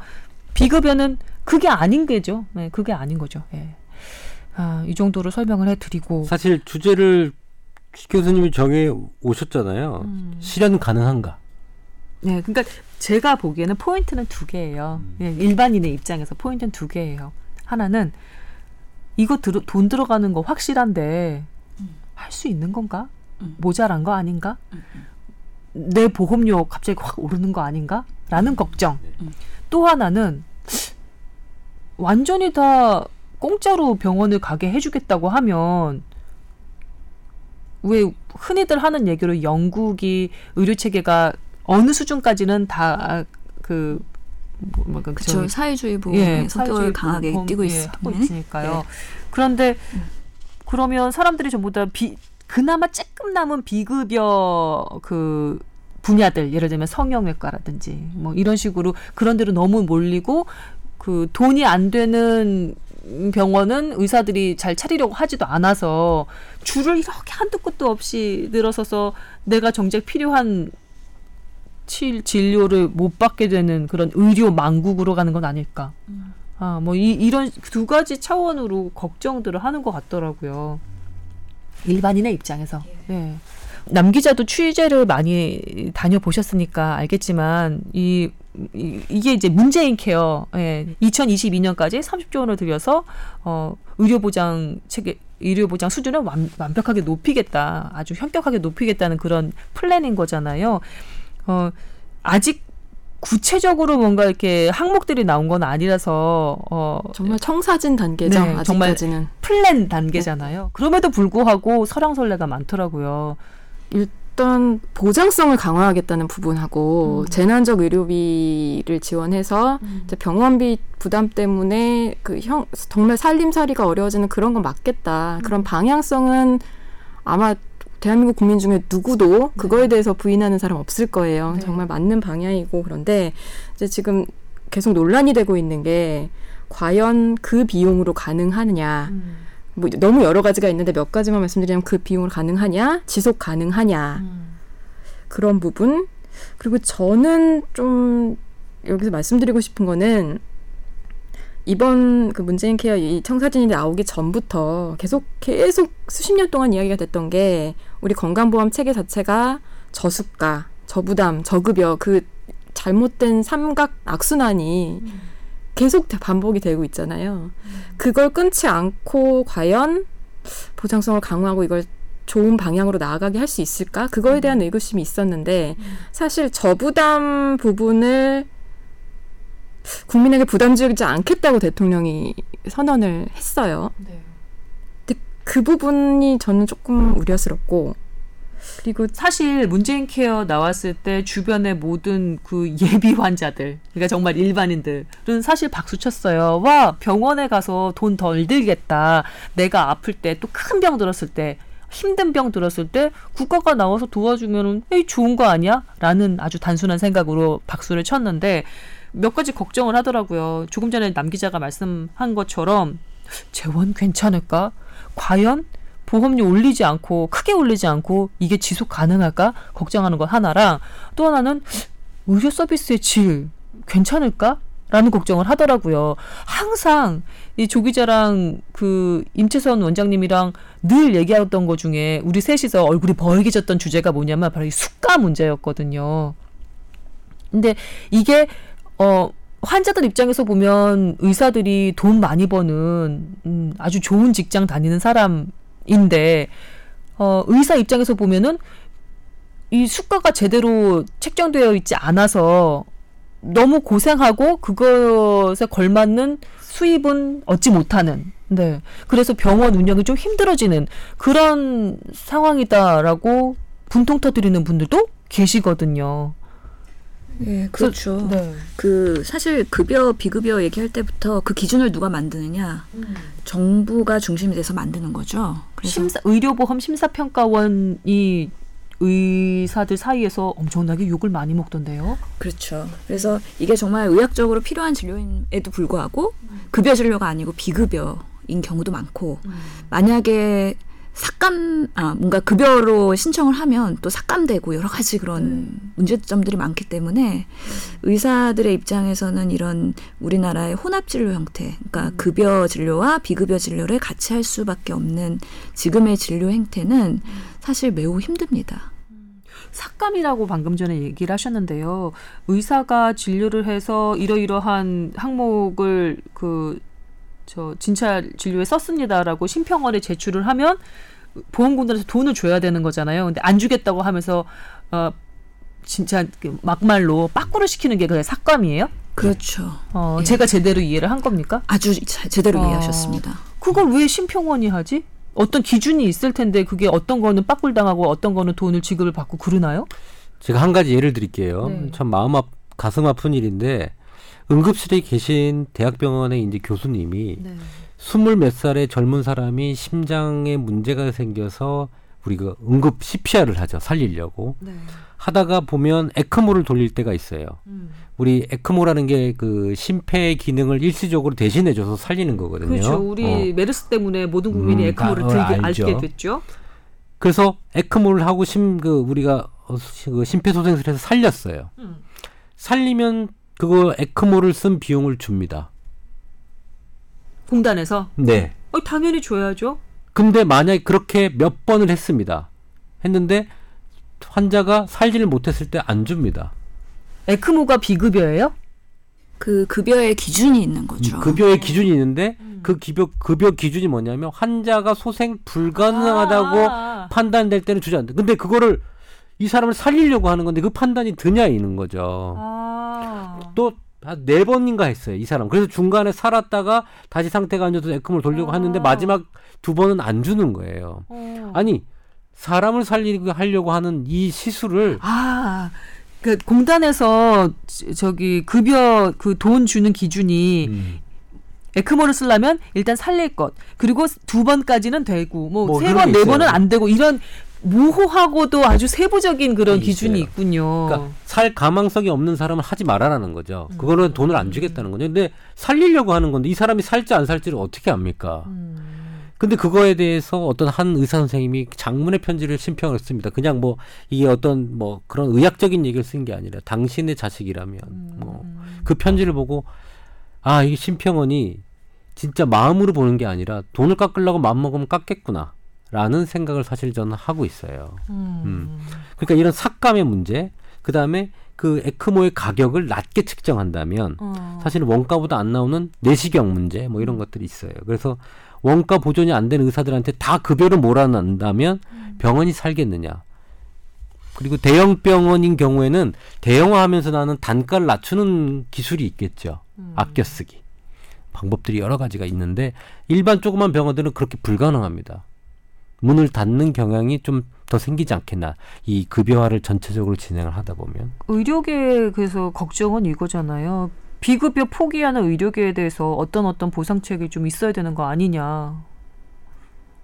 비급여는 그게 아닌 거죠. 네, 그게 아닌 거죠. 예. 아, 이 정도로 설명을 해 드리고 사실 주제를 교수님이 정해 오셨잖아요. 음. 실현 가능한가? 네, 그러니까 제가 보기에는 포인트는 두 개예요. 음. 그냥 일반인의 입장에서 포인트는 두 개예요. 하나는 이거 들어, 돈 들어가는 거 확실한데 할수 있는 건가? 음. 모자란 거 아닌가? 내 보험료 갑자기 확 오르는 거 아닌가? 라는 걱정. 음. 또 하나는 완전히 다 공짜로 병원을 가게 해주겠다고 하면 왜 흔히들 하는 얘기로 영국이 의료 체계가 어느 수준까지는 다그 뭐, 그 그쵸 저기 사회주의 보험의 성격을 사회주의 강하게 보험, 띄고 예, 있으면 하고 있으니까요. 그런데 그러면 사람들이 전부 다 비, 그나마 조금 남은 비급여 그 분야들 예를 들면 성형외과라든지 뭐 이런 식으로 그런 데로 너무 몰리고 그 돈이 안 되는 병원은 의사들이 잘 차리려고 하지도 않아서 줄을 이렇게 한두 끝도 없이 늘어서서 내가 정작 필요한 치, 진료를 못 받게 되는 그런 의료 망국으로 가는 건 아닐까. 아, 뭐, 이, 이런 두 가지 차원으로 걱정들을 하는 것 같더라고요. 일반인의 입장에서. 예. 남 기자도 취재를 많이 다녀보셨으니까 알겠지만, 이, 이, 이게 이제 문재인 케어, 예. 2022년까지 30조 원을 들여서, 어, 의료 보장 체계, 의료 보장 수준을 완, 완벽하게 높이겠다. 아주 현격하게 높이겠다는 그런 플랜인 거잖아요. 어, 아직 구체적으로 뭔가 이렇게 항목들이 나온 건 아니라서 어, 정말 청사진 단계죠. 네, 정말 아직까지는. 플랜 단계잖아요. 그럼에도 불구하고 설왕설래가 많더라고요. 일단 보장성을 강화하겠다는 부분하고 음. 재난적 의료비를 지원해서 이제 병원비 부담 때문에 그 형 정말 살림살이가 어려워지는 그런 건 맞겠다. 그런 방향성은 아마 대한민국 국민 중에 누구도 그거에 대해서 부인하는 사람 없을 거예요. 네. 정말 맞는 방향이고 그런데 이제 지금 계속 논란이 되고 있는 게 과연 그 비용으로 가능하느냐. 뭐 너무 여러 가지가 있는데 몇 가지만 말씀드리면 그 비용으로 가능하냐, 지속 가능하냐? 그런 부분. 그리고 저는 좀 여기서 말씀드리고 싶은 거는 이번 그 문재인 케어 이 청사진이 나오기 전부터 계속 계속 수십 년 동안 이야기가 됐던 게 우리 건강보험 체계 자체가 저수가, 저부담, 저급여 그 잘못된 삼각 악순환이 계속 반복이 되고 있잖아요. 그걸 끊지 않고 과연 보장성을 강화하고 이걸 좋은 방향으로 나아가게 할 수 있을까? 그거에 대한 의구심이 있었는데 사실 저부담 부분을 국민에게 부담 주지 않겠다고 대통령이 선언을 했어요. 근데 그 부분이 저는 조금 우려스럽고 그리고 사실 문재인 케어 나왔을 때 주변의 모든 그 예비 환자들, 그러니까 정말 일반인들은 사실 박수 쳤어요. 와 병원에 가서 돈 덜 들겠다. 내가 아플 때 또 큰 병 들었을 때 힘든 병 들었을 때 국가가 나와서 도와주면은 에이 좋은 거 아니야? 라는 아주 단순한 생각으로 박수를 쳤는데 몇 가지 걱정을 하더라고요. 조금 전에 남 기자가 말씀한 것처럼 재원 괜찮을까? 과연 보험료 올리지 않고 크게 올리지 않고 이게 지속 가능할까 걱정하는 것 하나랑 또 하나는 의료 서비스의 질 괜찮을까? 라는 걱정을 하더라고요. 항상 이 조 기자랑 그 임채선 원장님이랑 늘 얘기하던 것 중에 우리 셋이서 얼굴이 벌개졌던 주제가 뭐냐면 바로 이 수가 문제였거든요. 근데 이게 어 환자들 입장에서 보면 의사들이 돈 많이 버는 음, 아주 좋은 직장 다니는 사람 인데 어 의사 입장에서 보면은 이 수가가 제대로 책정되어 있지 않아서 너무 고생하고 그것에 걸맞는 수입은 얻지 못하는 네 그래서 병원 운영이 좀 힘들어지는 그런 상황이다라고 분통 터뜨리는 분들도 계시거든요. 예, 그렇죠. 네. 그 사실 급여 비급여 얘기할 때부터 그 기준을 누가 만드느냐 정부가 중심이 돼서 만드는 거죠. 그래서 심사, 의료보험 심사평가원이 의사들 사이에서 엄청나게 욕을 많이 먹던데요. 그렇죠. 그래서 이게 정말 의학적으로 필요한 진료임에도 불구하고 급여 진료가 아니고 비급여인 경우도 많고 만약에 삭감 아 뭔가 급여로 신청을 하면 또 삭감되고 여러 가지 그런 문제점들이 많기 때문에 의사들의 입장에서는 이런 우리나라의 혼합 진료 형태, 그러니까 급여 진료와 비급여 진료를 같이 할 수밖에 없는 지금의 진료 행태는 사실 매우 힘듭니다. 삭감이라고 방금 전에 얘기를 하셨는데요. 의사가 진료를 해서 이러이러한 항목을 그 저 진찰 진료에 썼습니다라고 심평원에 제출을 하면 보험공단에서 돈을 줘야 되는 거잖아요. 근데 안 주겠다고 하면서 어 진짜 그 막말로 빠꾸를 시키는 게 그게 삭감이에요? 그렇죠. 어 예. 제가 제대로 이해를 한 겁니까? 아주 자- 제대로 어. 이해하셨습니다. 그걸 왜 심평원이 하지? 어떤 기준이 있을 텐데 그게 어떤 거는 빠꿀 당하고 어떤 거는 돈을 지급을 받고 그러나요? 제가 한 가지 예를 드릴게요. 네. 참 마음 아 가슴 아픈 일인데 응급실에 계신 대학병원의 이제 교수님이 네. 스물 몇 살의 젊은 사람이 심장에 문제가 생겨서 우리가 응급 CPR을 하죠. 살리려고. 네. 하다가 보면 에크모를 돌릴 때가 있어요. 음. 우리 에크모라는 게 그 심폐 기능을 일시적으로 대신해줘서 살리는 거거든요. 그렇죠. 우리 어. 메르스 때문에 모든 국민이 음, 에크모를 다, 어, 들게. 알게 됐죠. 그래서 에크모를 하고 심 그 우리가 어, 시- 그 심폐소생술에서 살렸어요. 음. 살리면 그거 에크모를 쓴 비용을 줍니다. 공단에서 네. 어, 당연히 줘야죠. 근데 만약에 그렇게 몇 번을 했습니다. 했는데 환자가 살지를 못했을 때 안 줍니다. 에크모가 비급여예요? 그 급여의 기준이 있는 거죠. 음, 급여의 기준이 있는데 그 급여 급여 기준이 뭐냐면 환자가 소생 불가능하다고 아, 판단될 때는 주지 않는다. 근데 그거를 이 사람을 살리려고 하는 건데 그 판단이 드냐 이는 거죠. 아. 또 한네 번인가 했어요 이 사람. 그래서 중간에 살았다가 다시 상태가 안 좋아서 에크모를 돌리고 아. 하는데 마지막 두 번은 안 주는 거예요. 어. 아니 사람을 살리고 하려고 하는 이 시술을 아, 그 공단에서 저- 저기 급여 그 돈 주는 기준이 음, 에크모를 쓰려면 일단 살릴 것 그리고 두 번까지는 되고 뭐뭐세 그런 번게 네. 번은 안 되고 이런 모호하고도 아주 세부적인 그런 있어요. 기준이 있군요. 그러니까 살 가망성이 없는 사람은 하지 말아라는 거죠. 음. 그거는 돈을 안 주겠다는 거죠. 근데 살리려고 하는 건데 이 사람이 살지 안 살지를 어떻게 압니까? 음. 근데 그거에 대해서 어떤 한 의사 선생님이 장문의 편지를 심평을 했습니다. 그냥 뭐 이게 어떤 뭐 그런 의학적인 얘기를 쓴 게 아니라 당신의 자식이라면 음. 뭐그 편지를 보고 아 이게 심평원이 진짜 마음으로 보는 게 아니라 돈을 깎으려고 마음 먹으면 깎겠구나. 라는 생각을 사실 저는 하고 있어요. 음. 그러니까 이런 삭감의 문제, 그 다음에 그 에크모의 가격을 낮게 측정한다면 어. 사실 원가보다 안 나오는 내시경 문제 뭐 이런 것들이 있어요. 그래서 원가 보존이 안 된 의사들한테 다 급여를 몰아낸다면 병원이 살겠느냐. 그리고 대형 병원인 경우에는 대형화하면서 나는 단가를 낮추는 기술이 있겠죠. 아껴 쓰기. 방법들이 여러 가지가 있는데 일반 조그만 병원들은 그렇게 불가능합니다. 문을 닫는 경향이 좀 더 생기지 않겠나. 이 급여화를 전체적으로 진행을 하다 보면. 의료계에 그래서 걱정은 이거잖아요. 비급여 포기하는 의료계에 대해서 어떤 어떤 보상책이 좀 있어야 되는 거 아니냐.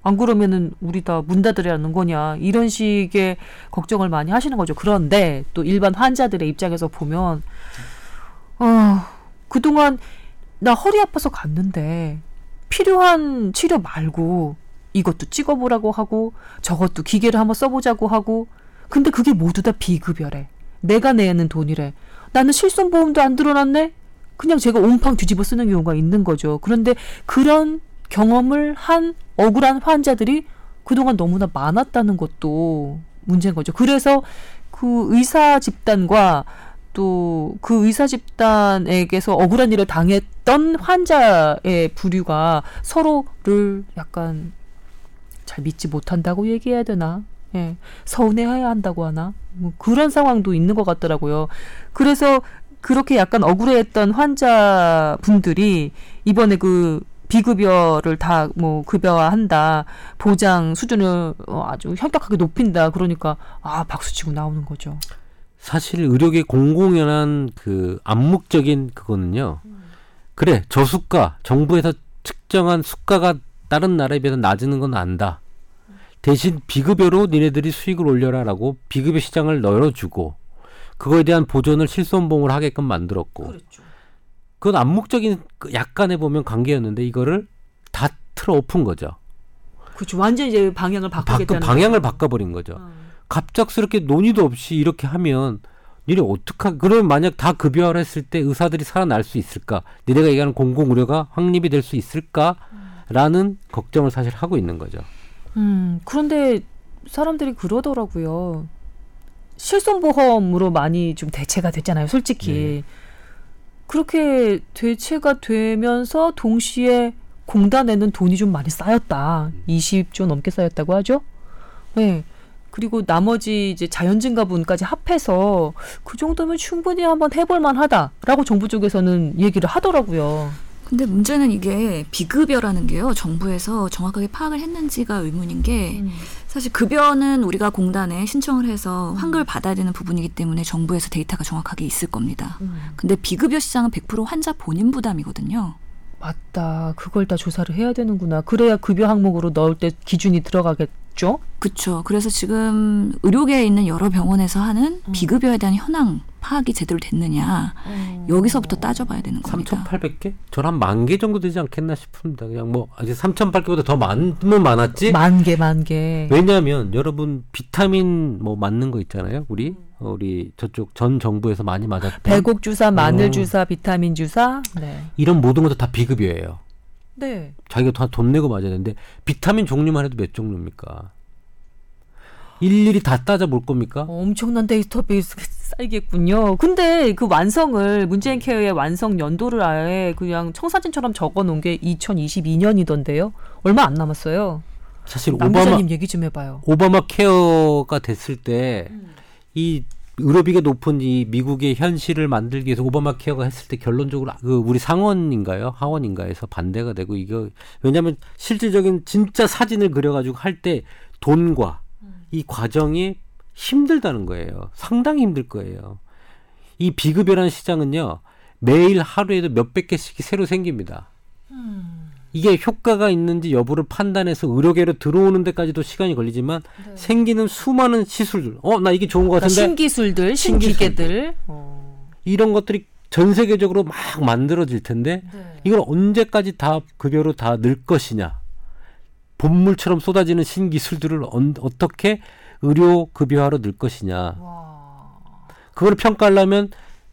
안 그러면은 우리 다 문 닫으려는 거냐. 이런 식의 걱정을 많이 하시는 거죠. 그런데 또 일반 환자들의 입장에서 보면, 어, 그동안 나 허리 아파서 갔는데 필요한 치료 말고 이것도 찍어보라고 하고 저것도 기계를 한번 써보자고 하고 근데 그게 모두 다 비급여래. 내가 내는 돈이래. 나는 실손보험도 안 들어놨네? 그냥 제가 온팡 뒤집어 쓰는 경우가 있는 거죠. 그런데 그런 경험을 한 억울한 환자들이 그동안 너무나 많았다는 것도 문제인 거죠. 그래서 그 의사 집단과 또 그 의사 집단에게서 억울한 일을 당했던 환자의 부류가 서로를 약간 잘 믿지 못한다고 얘기해야 되나? 예. 서운해해야 한다고 하나? 뭐 그런 상황도 있는 것 같더라고요. 그래서 그렇게 약간 억울해했던 환자분들이 이번에 그 비급여를 다 뭐 급여화한다. 보장 수준을 어, 아주 현격하게 높인다. 그러니까 아 박수 치고 나오는 거죠. 사실 의료계 공공연한 그 암묵적인 그거는요. 그래 저수가 정부에서 측정한 수가가 다른 나라에 비해서 낮은 건 안다. 대신 비급여로 니네들이 수익을 올려라라고 비급여 시장을 열어주고 그거에 대한 보존을 실손보험을 하게끔 만들었고 그렇죠. 그건 암묵적인 그 약간의 보면 관계였는데 이거를 다 틀어 엎은 거죠. 그렇죠. 완전 이제 방향을 바꿔 바꾸겠다는 방향을 거죠. 바꿔버린 거죠. 어. 갑작스럽게 논의도 없이 이렇게 하면 니네 어떡하 그러면 만약 다 급여화를 했을 때 의사들이 살아날 수 있을까? 니네가 얘기하는 공공 의료가 확립이 될 수 있을까? 라는 걱정을 사실 하고 있는 거죠. 음, 그런데 사람들이 그러더라고요. 실손보험으로 많이 좀 대체가 됐잖아요, 솔직히. 네. 그렇게 대체가 되면서 동시에 공단에는 돈이 좀 많이 쌓였다. 20조 넘게 쌓였다고 하죠? 네. 그리고 나머지 이제 자연증가분까지 합해서 그 정도면 충분히 한번 해볼 만하다라고 정부 쪽에서는 얘기를 하더라고요. 근데 문제는 이게 비급여라는 게요. 정부에서 정확하게 파악을 했는지가 의문인 게 사실 급여는 우리가 공단에 신청을 해서 환급을 받아야 되는 부분이기 때문에 정부에서 데이터가 정확하게 있을 겁니다. 근데 비급여 시장은 100% 환자 본인 부담이거든요. 맞다. 그걸 다 조사를 해야 되는구나. 그래야 급여 항목으로 넣을 때 기준이 들어가겠죠? 그렇죠. 그래서 지금 의료계에 있는 여러 병원에서 하는 비급여에 대한 현황 파악이 제대로 됐느냐 여기서부터 따져봐야 되는 겁니다. 3,800개? 저한 만 개 정도 되지 않겠나 싶습니다. 그냥 뭐 아직 3,800개보다 더 많으면 많았지. 만 개, 만 개. 왜냐하면 여러분 비타민 뭐 맞는 거 있잖아요. 우리 어, 우리 저쪽 전 정부에서 많이 맞았던 배곡 주사, 마늘 어. 주사, 비타민 주사. 네. 이런 모든 것도 다 비급여예요. 네. 자기가 다 돈 내고 맞아야 되는데 비타민 종류만 해도 몇 종류입니까? 일일이 다 따져 볼 겁니까? 어, 엄청난 데이터베이스가 쌓이겠군요. 근데 그 완성을 문재인 케어의 완성 연도를 아예 그냥 청사진처럼 적어 놓은 게 2022년이던데요. 얼마 안 남았어요. 사실 남 오바마 기자님 얘기 좀 해봐요. 오바마 케어가 됐을 때 이 의료비가 높은 이 미국의 현실을 만들기 위해서 오바마 케어가 했을 때 결론적으로 그 우리 상원인가요 하원인가에서 반대가 되고 이거 왜냐하면 실질적인 진짜 사진을 그려가지고 할 때 돈과 이 과정이 힘들다는 거예요. 상당히 힘들 거예요. 이 비급여라는 시장은요 매일 하루에도 몇백 개씩 새로 생깁니다. 이게 효과가 있는지 여부를 판단해서 의료계로 들어오는 데까지도 시간이 걸리지만 생기는 수많은 시술들, 어 나 이게 좋은 것 그러니까 같은데 신기술들, 신기술들. 신기계들. 어. 이런 것들이 전 세계적으로 막 만들어질 텐데 네. 이걸 언제까지 다 급여로 다 늘 것이냐? 본물처럼 쏟아지는 신기술들을 언, 어떻게 의료 급여화로 늘 것이냐? 와. 그걸 평가하려면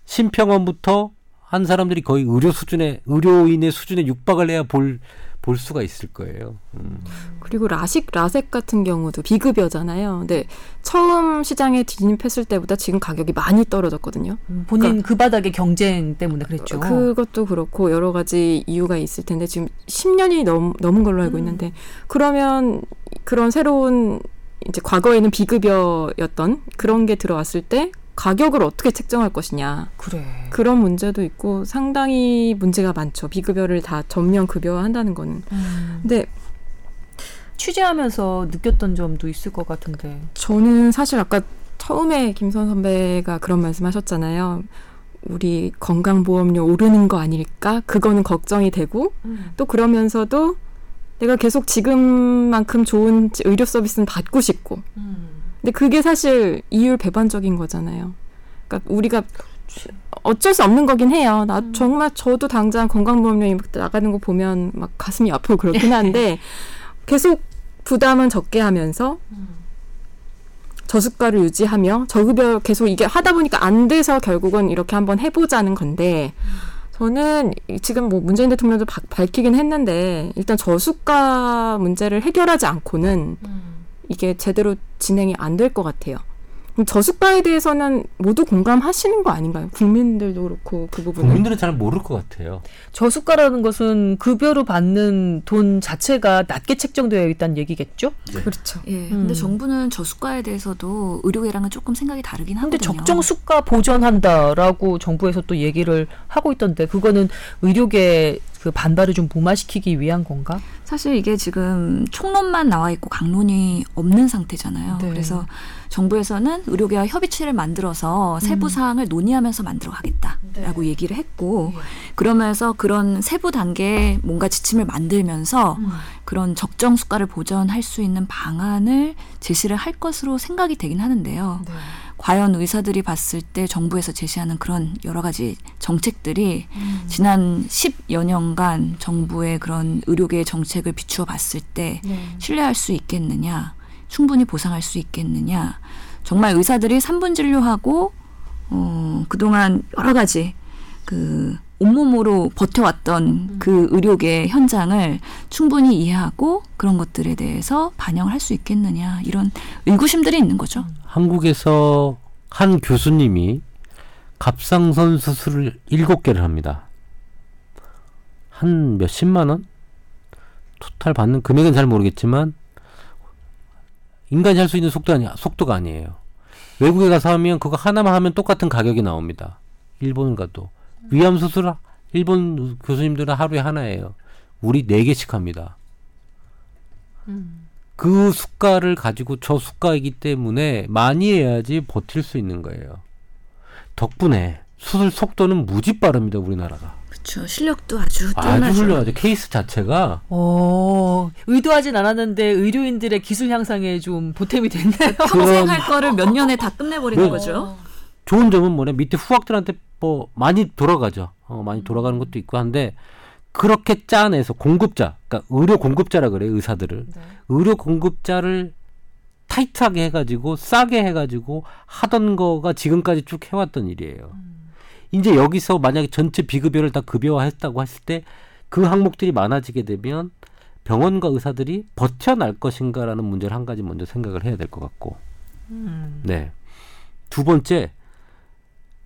심평원부터 한 사람들이 거의 의료 수준의 의료인의 수준에 육박을 해야 볼 볼 수가 있을 거예요. 음. 그리고 라식 라섹 같은 경우도 비급여잖아요. 근데 처음 시장에 진입했을 때보다 지금 가격이 많이 떨어졌거든요. 본인 그 바닥의 경쟁 때문에 그랬죠. 그것도 그렇고 여러 가지 이유가 있을 텐데 지금 10년이 넘, 넘은 걸로 알고 있는데 그러면 그런 새로운 이제 과거에는 비급여였던 그런 게 들어왔을 때 가격을 어떻게 책정할 것이냐 그래. 그런 문제도 있고 상당히 문제가 많죠 비급여를 다 전면 급여화한다는 거는 음. 근데 취재하면서 느꼈던 점도 있을 것 같은데. 저는 사실 아까 처음에 김선 선배가 그런 말씀하셨잖아요. 우리 건강보험료 오르는 거 아닐까? 그거는 걱정이 되고 또 그러면서도 내가 계속 지금만큼 좋은 의료 서비스는 받고 싶고. 근데 그게 사실 이율 배반적인 거잖아요. 그러니까 우리가 어쩔 수 없는 거긴 해요. 나 정말 저도 당장 건강보험료 나가는 거 보면 막 가슴이 아프고 그렇긴 한데 계속 부담은 적게 하면서 저수가를 유지하며 저급여 계속 이게 하다 보니까 안 돼서 결국은 이렇게 한번 해보자는 건데 저는 이- 지금 뭐 문재인 대통령도 바- 밝히긴 했는데 일단 저수가 문제를 해결하지 않고는 이게 제대로 진행이 안 될 것 같아요. 그럼 저수가에 대해서는 모두 공감하시는 거 아닌가요? 국민들도 그렇고 그 부분은. 국민들은 잘 모를 것 같아요. 저수가라는 것은 급여로 받는 돈 자체가 낮게 책정되어 있다는 얘기겠죠? 그렇죠. 예. 음. 근데 정부는 저수가에 대해서도 의료계랑은 조금 생각이 다르긴 하거든요. 적정 수가 보전한다라고 정부에서 또 얘기를 하고 있던데 그거는 의료계 그 반발을 좀 무마시키기 위한 건가? 사실 이게 지금 총론만 나와 있고 강론이 없는 상태잖아요. 네. 그래서 정부에서는 의료계와 협의체를 만들어서 세부 사항을 논의하면서 만들어 가겠다라고 얘기를 했고 그러면서 그런 세부 단계에 뭔가 지침을 만들면서 그런 적정 수가를 보전할 수 있는 방안을 제시를 할 것으로 생각이 되긴 하는데요. 과연 의사들이 봤을 때 정부에서 제시하는 그런 여러 가지 정책들이 지난 10여 년간 정부의 그런 의료계의 정책을 비추어 봤을 때 신뢰할 수 있겠느냐, 충분히 보상할 수 있겠느냐, 정말 의사들이 3분 진료하고 어, 그동안 여러 가지 그 온몸으로 버텨왔던 그 의료계 현장을 충분히 이해하고 그런 것들에 대해서 반영을 할 수 있겠느냐 이런 의구심들이 있는 거죠. 한국에서 한 교수님이 갑상선 수술을 일곱 개를 합니다. 한 몇십만 원? 토탈 받는 금액은 잘 모르겠지만 인간이 할 수 있는 속도 아니 속도가 아니에요. 외국에 가서 하면 그거 하나만 하면 똑같은 가격이 나옵니다. 일본 가도 위암 수술 일본 교수님들은 하루에 하나예요. 우리 네 개씩 합니다. 그 수가를 가지고 저 수가이기 때문에 많이 해야지 버틸 수 있는 거예요. 덕분에 수술 속도는 무지 빠릅니다, 우리나라가. 그렇죠. 실력도 아주 아주 뛰어나죠. 훌륭하죠. 케이스 자체가 어, 의도하진 않았는데 의료인들의 기술 향상에 좀 보탬이 됐네요. 평생 할 거를 몇 년에 다 끝내버리는 네. 거죠. 좋은 점은 뭐냐 밑에 후학들한테 뭐 많이 돌아가죠. 어, 많이 돌아가는 것도 있고 한데 그렇게 짜내서 공급자, 그러니까 의료 공급자라 그래 요 의사들을 의료 공급자를 타이트하게 해가지고 싸게 해가지고 하던 거가 지금까지 쭉 해왔던 일이에요. 이제 여기서 만약에 전체 비급여를 다 급여화했다고 했을 때 그 항목들이 많아지게 되면 병원과 의사들이 버텨날 것인가라는 문제를 한 가지 먼저 생각을 해야 될 것 같고, 네. 두 번째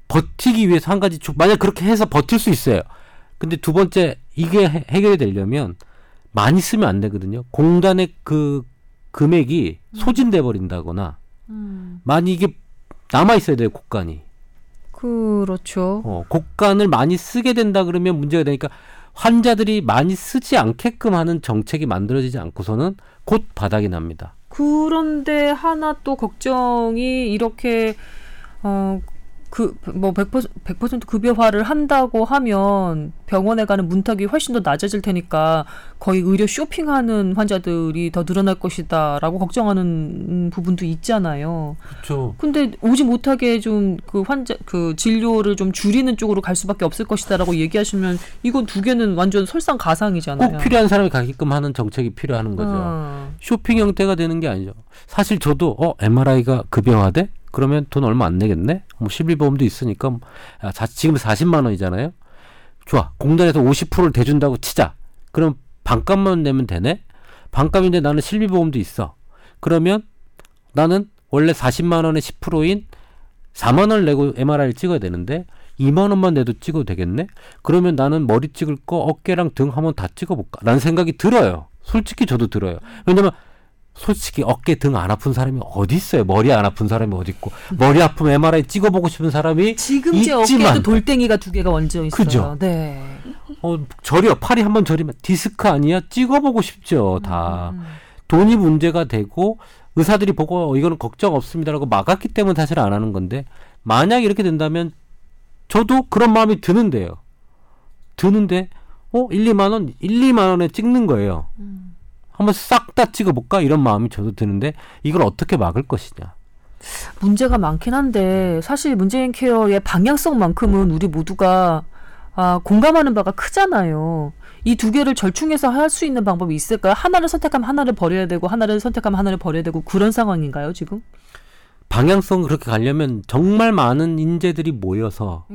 버티기 위해서 한 가지 조- 만약 그렇게 해서 버틸 수 있어요. 근데 두 번째 이게 해- 해결이 되려면 많이 쓰면 안 되거든요. 공단의 그 금액이 소진돼 버린다거나 많이 이게 남아 있어야 돼요 곡간이. 그렇죠. 어, 곡간을 많이 쓰게 된다 그러면 문제가 되니까 환자들이 많이 쓰지 않게끔 하는 정책이 만들어지지 않고서는 곧 바닥이 납니다. 그런데 하나 또 걱정이 이렇게 어 그뭐 100%, 100% 급여화를 한다고 하면 병원에 가는 문턱이 훨씬 더 낮아질 테니까 거의 의료 쇼핑하는 환자들이 더 늘어날 것이다라고 걱정하는 음, 부분도 있잖아요. 그렇죠. 근데 오지 못하게 좀 그 환자 그 진료를 좀 줄이는 쪽으로 갈 수밖에 없을 것이다라고 얘기하시면 이건 두 개는 완전 설상가상이잖아요. 꼭 필요한 사람이 가게끔 하는 정책이 필요한 거죠. 어. 쇼핑 형태가 되는 게 아니죠. 사실 저도 어 MRI가 급여화돼? 그러면 돈 얼마 안 내겠네? 뭐 실비보험도 있으니까 뭐, 야, 자, 지금 40만 원이잖아요. 좋아. 공단에서 50%를 대준다고 치자. 그럼 반값만 내면 되네? 반값인데 나는 실비보험도 있어. 그러면 나는 원래 40만 원의 10%인 4만 원을 내고 MRI를 찍어야 되는데 2만 원만 내도 찍어도 되겠네? 그러면 나는 머리 찍을 거 어깨랑 등 한번 다 찍어볼까? 라는 생각이 들어요. 솔직히 저도 들어요. 왜냐면 솔직히 어깨 등 안 아픈 사람이 어디 있어요? 머리 안 아픈 사람이 어디 있고 머리 아프면 MRI 찍어보고 싶은 사람이 지금 제 어깨에도 있지만 돌덩이가 두 개가 얹어 있어요. 그죠? 네. 어, 저려 팔이 한번 저리면 디스크 아니야? 찍어보고 싶죠 다 음. 돈이 문제가 되고 의사들이 보고 어, 이거는 걱정 없습니다라고 막았기 때문에 사실 안 하는 건데 만약 이렇게 된다면 저도 그런 마음이 드는데요. 드는데 어 1, 2만 원, 1, 2만 원에 찍는 거예요. 한번 싹 다 찍어볼까 이런 마음이 저도 드는데 이걸 어떻게 막을 것이냐. 문제가 많긴 한데 사실 문재인 케어의 방향성만큼은 우리 모두가 아, 공감하는 바가 크잖아요. 이 두 개를 절충해서 할 수 있는 방법이 있을까요? 하나를 선택하면 하나를 버려야 되고 하나를 선택하면 하나를 버려야 되고 그런 상황인가요 지금? 방향성 그렇게 가려면 정말 많은 인재들이 모여서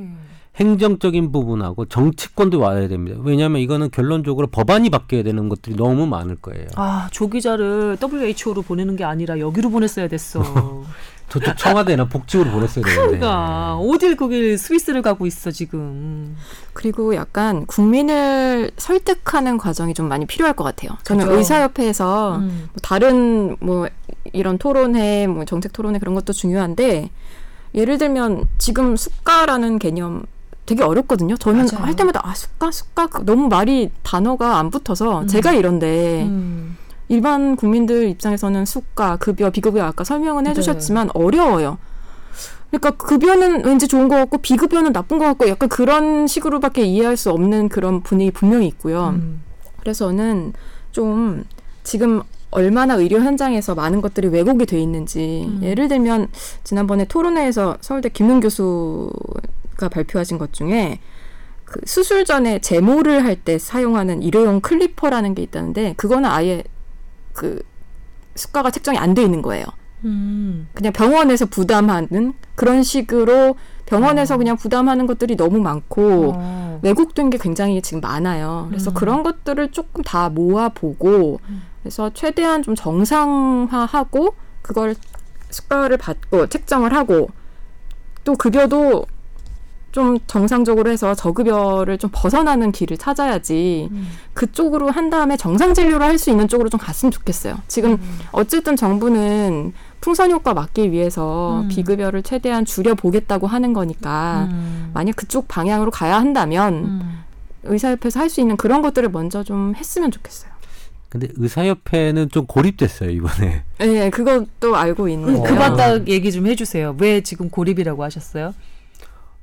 행정적인 부분하고 정치권도 와야 됩니다. 왜냐하면 이거는 결론적으로 법안이 바뀌어야 되는 것들이 너무 많을 거예요. 아, 조 기자를 WHO로 보내는 게 아니라 여기로 보냈어야 됐어. 저쪽 청와대나 복지부로 보냈어야 되는데. 그러니까 어딜 거길 스위스를 가고 있어 지금. 그리고 약간 국민을 설득하는 과정이 좀 많이 필요할 것 같아요. 저는 그죠. 의사협회에서 음. 뭐 다른 뭐 이런 토론회, 뭐 정책 토론회 그런 것도 중요한데 예를 들면 지금 수가라는 개념 되게 어렵거든요. 저는 맞아요. 할 때마다 아 숫가 숫가 그 너무 말이 단어가 안 붙어서 음. 제가 이런데 음. 일반 국민들 입장에서는 수가, 급여, 비급여 아까 설명은 해주셨지만 어려워요. 그러니까 급여는 왠지 좋은 것 같고 비급여는 나쁜 것 같고 약간 그런 식으로밖에 이해할 수 없는 그런 분위기 분명히 있고요. 음. 그래서 그래서 저는 좀 지금 얼마나 의료 현장에서 많은 것들이 왜곡이 돼 있는지 음. 예를 들면 지난번에 토론회에서 서울대 김능 교수 가 발표하신 것 중에 그 수술 전에 제모를 할 때 사용하는 일회용 클리퍼라는 게 있다는데 그거는 아예 그 수가가 책정이 안 돼 있는 거예요. 음. 그냥 병원에서 부담하는 그런 식으로 병원에서 어. 그냥 부담하는 것들이 너무 많고 어. 왜곡된 게 굉장히 지금 많아요. 그래서 음. 그런 것들을 조금 다 모아보고 음. 그래서 최대한 좀 정상화하고 그걸 수가를 받고 책정을 하고 또 급여도 좀 정상적으로 해서 저급여를 좀 벗어나는 길을 찾아야지 음. 그쪽으로 한 다음에 정상 진료를 할 수 있는 쪽으로 좀 갔으면 좋겠어요. 지금 음. 어쨌든 정부는 풍선 효과 막기 위해서 음. 비급여를 최대한 줄여 보겠다고 하는 거니까 음. 만약 그쪽 방향으로 가야 한다면 음. 의사협회에서 할 수 있는 그런 것들을 먼저 좀 했으면 좋겠어요. 근데 의사협회는 좀 고립됐어요 이번에. 네, 그것도 알고 있는데요. 그 맞다 얘기 좀 해주세요. 왜 지금 고립이라고 하셨어요?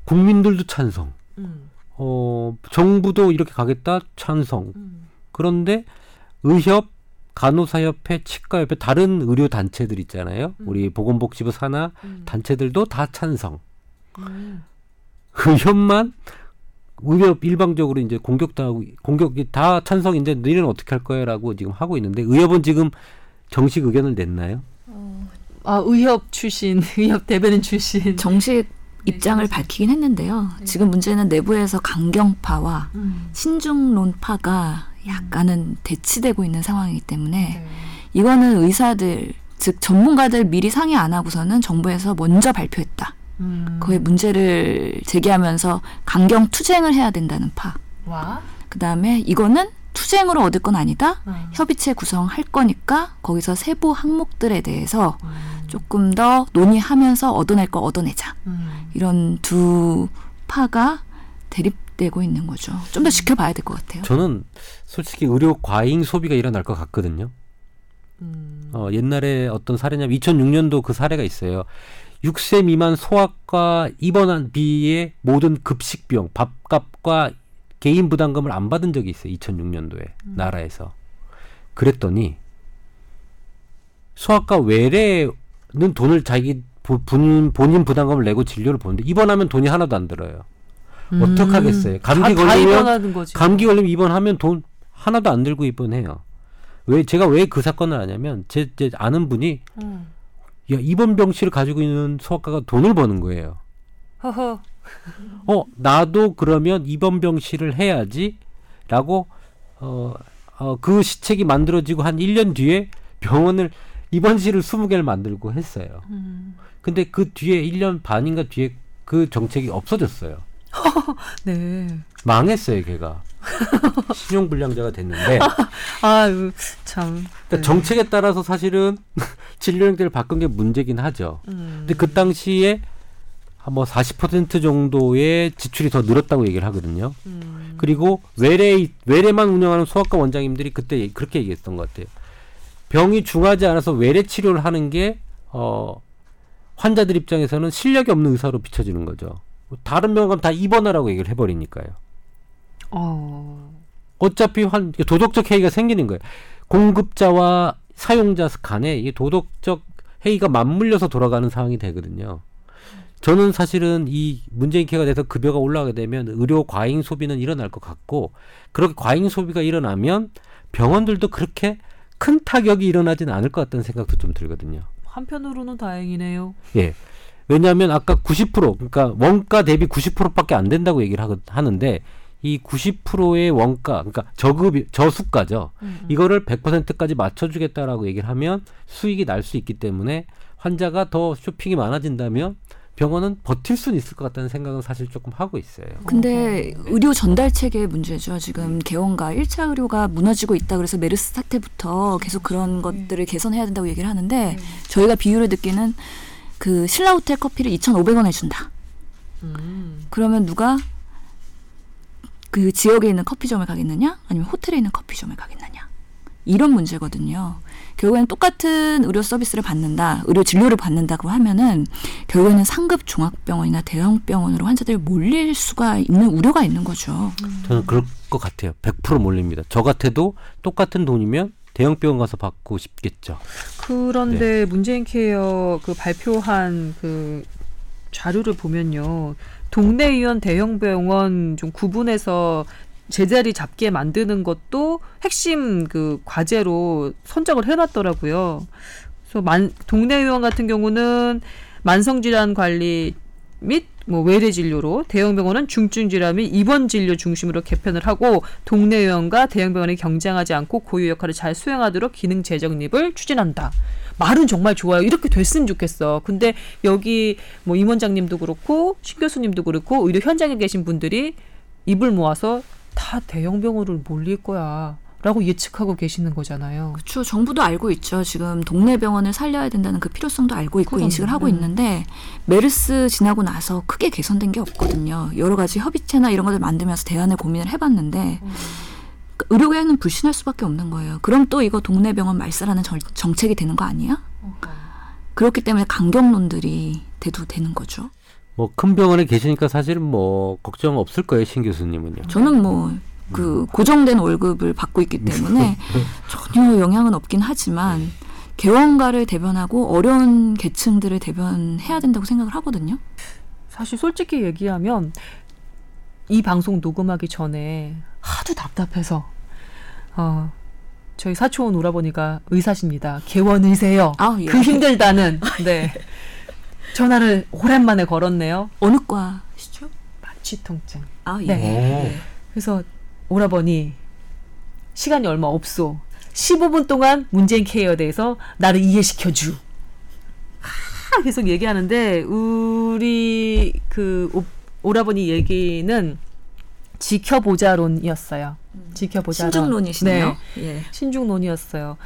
국민들도 찬성. 음. 어 정부도 이렇게 가겠다 찬성. 음. 그런데 의협, 간호사협회, 치과협회 다른 의료 단체들 있잖아요. 음. 우리 보건복지부 산하 음. 단체들도 다 찬성. 음. 의협만 의협 일방적으로 이제 공격당하고 공격이 다 찬성인데 너희는 어떻게 할 거야라고 지금 하고 있는데 의협은 지금 정식 의견을 냈나요? 아 의협 출신, 의협 대변인 출신. 정식 입장을 밝히긴 했는데요. 지금 문제는 내부에서 강경파와 음. 신중론파가 약간은 대치되고 있는 상황이기 때문에 네. 이거는 의사들 즉 전문가들 미리 상의 안 하고서는 정부에서 먼저 발표했다. 음. 그의 문제를 제기하면서 강경 투쟁을 해야 된다는 파. 와. 그 다음에 이거는 투쟁으로 얻을 건 아니다. 음. 협의체 구성할 거니까 거기서 세부 항목들에 대해서 음. 조금 더 논의하면서 얻어낼 거 얻어내자. 음. 이런 두 파가 대립되고 있는 거죠. 좀 더 지켜봐야 될 것 같아요. 저는 솔직히 의료 과잉 소비가 일어날 것 같거든요. 음. 어, 옛날에 어떤 사례냐면 2006년도 그 사례가 있어요. 6세 미만 소아과 입원한 비의 모든 급식 비용, 밥값과 개인 부담금을 안 받은 적이 있어요. 2006년도에 나라에서. 그랬더니 소아과 외래는 돈을 자기 부- 본인, 본인 부담금을 내고 진료를 보는데 입원하면 돈이 하나도 안 들어요. 어떡하겠어요. 감기 다, 다 걸리면 거지. 감기 걸리면 입원하면 돈 하나도 안 들고 입원해요. 왜 제가 왜 그 사건을 아냐면 제, 제 아는 분이 음. 야 입원 병실을 가지고 있는 소아과가 돈을 버는 거예요. 허허. 어 나도 그러면 입원 병실을 해야지 라고 어, 어, 그 시책이 만들어지고 한 1년 뒤에 병원을 입원실을 20개를 만들고 했어요. 음. 근데 그 뒤에 1년 반인가 뒤에 그 정책이 없어졌어요. 네. 망했어요, 걔가. 신용불량자가 됐는데 아유 참. 그러니까 네. 정책에 따라서 사실은 진료 형태를 바꾼 게 문제긴 하죠. 음. 근데 그 당시에 한뭐 40% 정도의 지출이 더 늘었다고 얘기를 하거든요. 음. 그리고 외래 외래만 운영하는 소아과 원장님들이 그때 얘- 그렇게 얘기했던 것 같아요. 병이 중하지 않아서 외래 치료를 하는 게 어, 환자들 입장에서는 실력이 없는 의사로 비춰지는 거죠. 다른 병원 다 입원하라고 얘기를 해버리니까요. 어. 어차피 환 도덕적 해이가 생기는 거예요. 공급자와 사용자 간에 이 도덕적 해이가 맞물려서 돌아가는 상황이 되거든요. 저는 사실은 이 문재인 케어가 돼서 급여가 올라가게 되면 의료 과잉 소비는 일어날 것 같고 그렇게 과잉 소비가 일어나면 병원들도 그렇게 큰 타격이 일어나지는 않을 것 같다는 생각도 좀 들거든요. 한편으로는 다행이네요. 예. 왜냐하면 아까 90% 그러니까 원가 대비 90%밖에 안 된다고 얘기를 하거, 하는데 이 90%의 원가 그러니까 저급 저수가죠. 음, 음. 이거를 100%까지 맞춰주겠다라고 얘기를 하면 수익이 날 수 있기 때문에 환자가 더 쇼핑이 많아진다면 병원은 버틸 수는 있을 것 같다는 생각은 사실 조금 하고 있어요. 근데 의료 전달 체계의 문제죠. 지금 개원과 1차 의료가 무너지고 있다 그래서 메르스 사태부터 계속 그런 것들을 개선해야 된다고 얘기를 하는데 저희가 비유를 듣기는 그 신라 호텔 커피를 2,500원에 준다. 음. 그러면 누가 그 지역에 있는 커피점을 가겠느냐 아니면 호텔에 있는 커피점을 가겠느냐 이런 문제거든요. 결국에는 똑같은 의료 서비스를 받는다, 의료 진료를 받는다고 하면은 결국에는 상급 종합병원이나 대형 병원으로 환자들이 몰릴 수가 있는 우려가 있는 거죠. 저는 그럴 것 같아요. 100% 몰립니다. 저 같아도 똑같은 돈이면 대형 병원 가서 받고 싶겠죠. 그런데 문재인 케어 그 발표한 그 자료를 보면요. 동네 의원 대형 병원 좀 구분해서 제자리 잡게 만드는 것도 핵심 그 과제로 선정을 해놨더라고요. 그래서 만, 동네 의원 같은 경우는 만성질환 관리 및 뭐 외래 진료로 대형 병원은 중증 질환 및 입원 진료 중심으로 개편을 하고 동네 의원과 대형 병원이 경쟁하지 않고 고유 역할을 잘 수행하도록 기능 재정립을 추진한다. 말은 정말 좋아요. 이렇게 됐으면 좋겠어. 근데 여기 뭐 임원장님도 그렇고 신 교수님도 그렇고 의료 현장에 계신 분들이 입을 모아서 다 대형 병원을 몰릴 거야. 라고 예측하고 계시는 거잖아요. 그렇죠. 정부도 알고 있죠. 지금 동네 병원을 살려야 된다는 그 필요성도 알고 있고 그럼요. 인식을 하고 네. 있는데 메르스 지나고 나서 크게 개선된 게 없거든요. 여러 가지 협의체나 이런 것들 만들면서 대안을 고민을 해봤는데 그 의료계는 불신할 수밖에 없는 거예요. 그럼 또 이거 동네 병원 말살하는 정, 정책이 되는 거 아니야? 그렇기 때문에 강경론들이 대두되는 거죠. 뭐 큰 병원에 계시니까 사실은 뭐 걱정 없을 거예요, 신 교수님은요. 저는 뭐 그 고정된 월급을 받고 있기 때문에 전혀 영향은 없긴 하지만 개원가를 대변하고 어려운 계층들을 대변해야 된다고 생각을 하거든요. 사실 솔직히 얘기하면 이 방송 녹음하기 전에 하도 답답해서 어 저희 사촌 오라버니가 의사십니다. 개원 의세요. 아, 예. 그 힘들다는 네 전화를 오랜만에 걸었네요. 어느 과시죠? 만취통증. 아, 예. 네. 그래서 오라버니 시간이 얼마 없소. 15분 동안 문재인 케어에 대해서 나를 이해시켜 주. 아, 계속 얘기하는데 우리 그 오, 오라버니 얘기는 지켜보자론이었어요. 지켜보자론. 신중론이시네요. 네. 예. 신중론이었어요.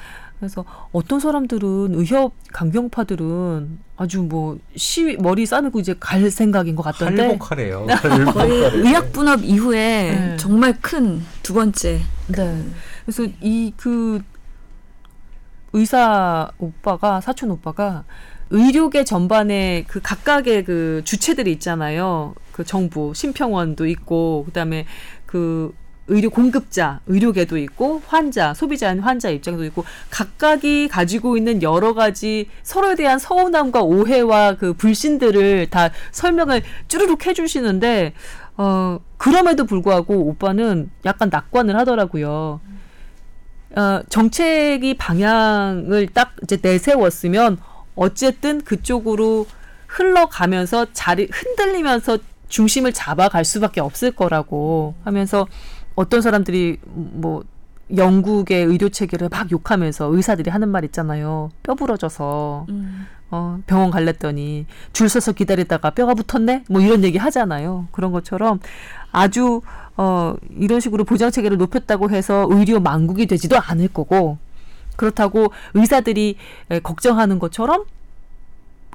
그래서 어떤 사람들은 의협 강경파들은 아주 뭐 시위 머리 싸매고 이제 갈 생각인 것 같던데. 할복하래요. 거의 의학 분업 이후에 네. 정말 큰 두 번째. 네. 그래서 이 그 의사 오빠가 사촌 오빠가 의료계 전반에 그 각각의 그 주체들이 있잖아요. 그 정부 심평원도 있고 그다음에 그 의료 공급자, 의료계도 있고 환자, 소비자인 환자 입장도 있고 각각이 가지고 있는 여러 가지 서로에 대한 서운함과 오해와 그 불신들을 다 설명을 쭈르륵 해주시는데 어 그럼에도 불구하고 오빠는 약간 낙관을 하더라고요. 어, 정책이 방향을 딱 이제 내세웠으면 어쨌든 그쪽으로 흘러가면서 자리 흔들리면서 중심을 잡아갈 수밖에 없을 거라고 하면서 어떤 사람들이 뭐 영국의 의료 체계를 막 욕하면서 의사들이 하는 말 있잖아요. 뼈 부러져서 어, 병원 갈랬더니 줄 서서 기다리다가 뼈가 붙었네? 뭐 이런 얘기 하잖아요. 그런 것처럼 아주 어, 이런 식으로 보장 체계를 높였다고 해서 의료 망국이 되지도 않을 거고 그렇다고 의사들이 에, 걱정하는 것처럼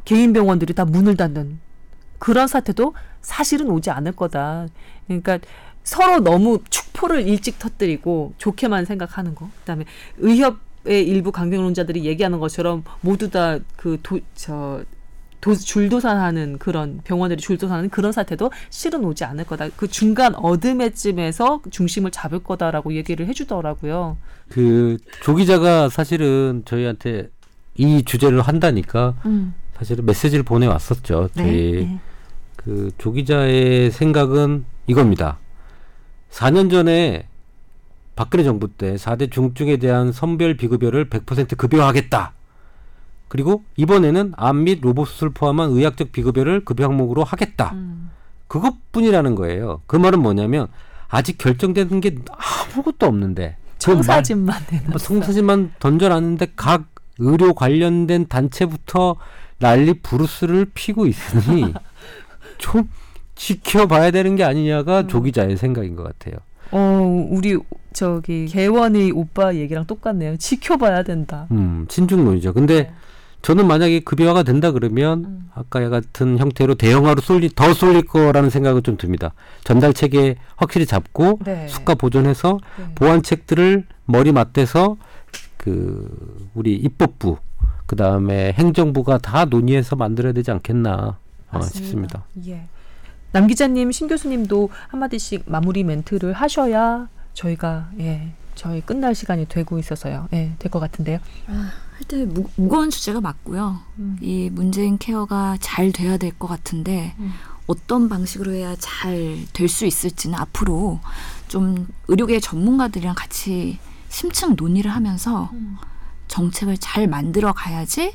개인 병원들이 다 문을 닫는 그런 사태도 사실은 오지 않을 거다. 그러니까 서로 너무 축포를 일찍 터뜨리고 좋게만 생각하는 거. 그다음에 의협의 일부 강경론자들이 얘기하는 것처럼 모두 다 그 도저 도, 줄도산하는 그런 병원들이 줄도산하는 그런 사태도 실은 오지 않을 거다. 그 중간 어둠에쯤에서 중심을 잡을 거다라고 얘기를 해주더라고요. 그 조 기자가 사실은 저희한테 이 주제를 한다니까 음. 사실은 메시지를 보내왔었죠. 네. 저희 네. 그 조 기자의 생각은 이겁니다. 4년 전에 박근혜 정부 때 4대 중증에 대한 선별 비급여를 100% 급여하겠다. 그리고 이번에는 암 및 로봇 수술 포함한 의학적 비급여를 급여 항목으로 하겠다. 음. 그것뿐이라는 거예요. 그 말은 뭐냐면 아직 결정되는 게 아무것도 없는데 그 말- 청사진만. 뭐 성사진만 던져놨는데 각 의료 관련된 단체부터 난리 부르스를 피고 있으니 좀 지켜봐야 되는 게 아니냐가 조기자의 생각인 것 같아요. 어, 우리 저기 개원의 오빠 얘기랑 똑같네요. 지켜봐야 된다. 음, 친중론이죠. 근데 네. 저는 만약에 급여화가 된다 그러면 음. 아까 같은 형태로 대형화로 쏠리 더 쏠릴 거라는 생각은 좀 듭니다. 전달 체계 확실히 잡고 네. 수가 보존해서 네. 보완책들을 머리 맞대서 그 우리 입법부 그 다음에 행정부가 다 논의해서 만들어야 되지 않겠나 어. 싶습니다. 예. 남 기자님, 신 교수님도 한마디씩 마무리 멘트를 하셔야 저희가 예 저희 끝날 시간이 되고 있어서요. 예, 될 것 같은데요. 하여튼 무, 무거운 주제가 맞고요. 음. 이 문재인 케어가 잘 돼야 될 것 같은데 음. 어떤 방식으로 해야 잘 될 수 있을지는 앞으로 좀 의료계 전문가들이랑 같이 심층 논의를 하면서 음. 정책을 잘 만들어 가야지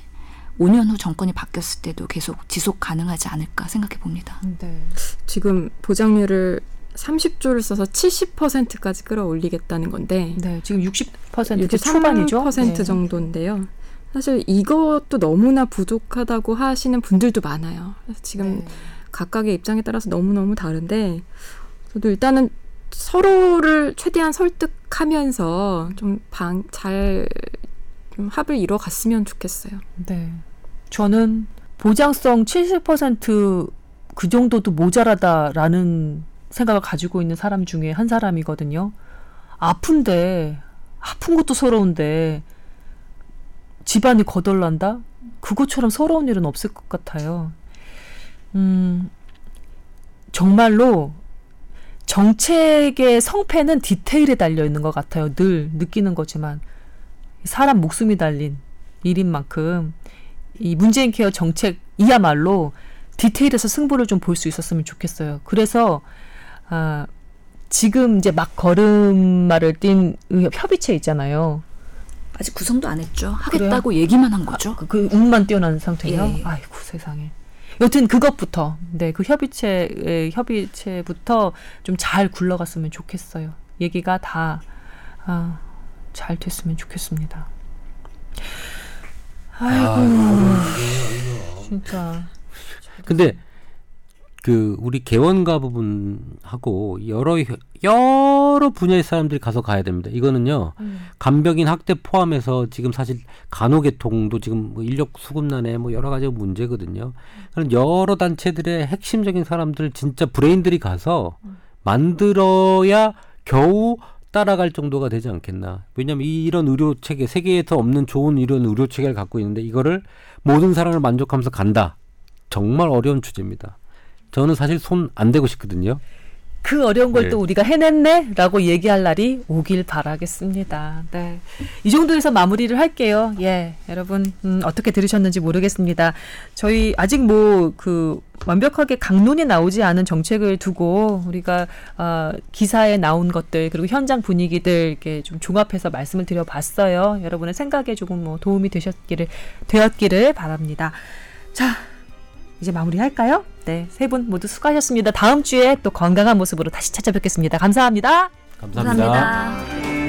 5년 후 정권이 바뀌었을 때도 계속 지속 가능하지 않을까 생각해 봅니다. 네. 지금 보장률을 30조를 써서 70%까지 끌어올리겠다는 건데 네, 지금 60% 이렇게 초반이죠. 3% 네. 정도인데요. 사실 이것도 너무나 부족하다고 하시는 분들도 많아요. 그래서 지금 네. 각각의 입장에 따라서 너무너무 다른데 저도 일단은 서로를 최대한 설득하면서 좀 방 잘 좀 합을 이뤄 갔으면 좋겠어요. 네. 저는 보장성 70%그 정도도 모자라다라는 생각을 가지고 있는 사람 중에 한 사람이거든요. 아픈데 아픈 것도 서러운데 집안이 거덜난다? 그것처럼 서러운 일은 없을 것 같아요. 음, 정말로 정책의 성패는 디테일에 달려 있는 것 같아요. 늘 느끼는 거지만 사람 목숨이 달린 일인 만큼 이 문재인 케어 정책 이야말로 디테일에서 승부를 좀 볼 수 있었으면 좋겠어요. 그래서 아 지금 이제 막 걸음마를 띈 의- 협의체 있잖아요. 아직 구성도 안 했죠. 하겠다고 얘기만 한 거죠. 그, 그 운만 뛰어난 상태예요. 예, 예. 아이고 세상에. 여튼 그것부터 네 그 협의체 협의체부터 좀 잘 굴러갔으면 좋겠어요. 얘기가 다 아, 잘 됐으면 좋겠습니다. 아이고 진짜 근데 그 우리 개원가 부분하고 여러 여러 분야의 사람들이 가서 가야 됩니다. 이거는요 간병인 학대 포함해서 지금 사실 간호계통도 지금 뭐 인력 수급난에 뭐 여러 가지 문제거든요. 그런 여러 단체들의 핵심적인 사람들 진짜 브레인들이 가서 만들어야 겨우 따라갈 정도가 되지 않겠나. 왜냐하면 이- 이런 의료 체계 세계에서 없는 좋은 이런 의료 체계를 갖고 있는데 이거를 모든 사람을 만족하면서 간다. 정말 어려운 주제입니다. 저는 사실 손 안 대고 싶거든요. 그 어려운 걸 네. 또 우리가 해냈네라고 얘기할 날이 오길 바라겠습니다. 네. 이 정도에서 마무리를 할게요. 예. 여러분, 음, 어떻게 들으셨는지 모르겠습니다. 저희 아직 뭐, 그, 완벽하게 강론이 나오지 않은 정책을 두고 우리가, 어, 기사에 나온 것들, 그리고 현장 분위기들 이렇게 좀 종합해서 말씀을 드려봤어요. 여러분의 생각에 조금 뭐 도움이 되셨기를, 되었기를 바랍니다. 자, 이제 마무리할까요? 네, 세 분 모두 수고하셨습니다. 다음 주에 또 건강한 모습으로 다시 찾아뵙겠습니다. 감사합니다. 감사합니다. 감사합니다.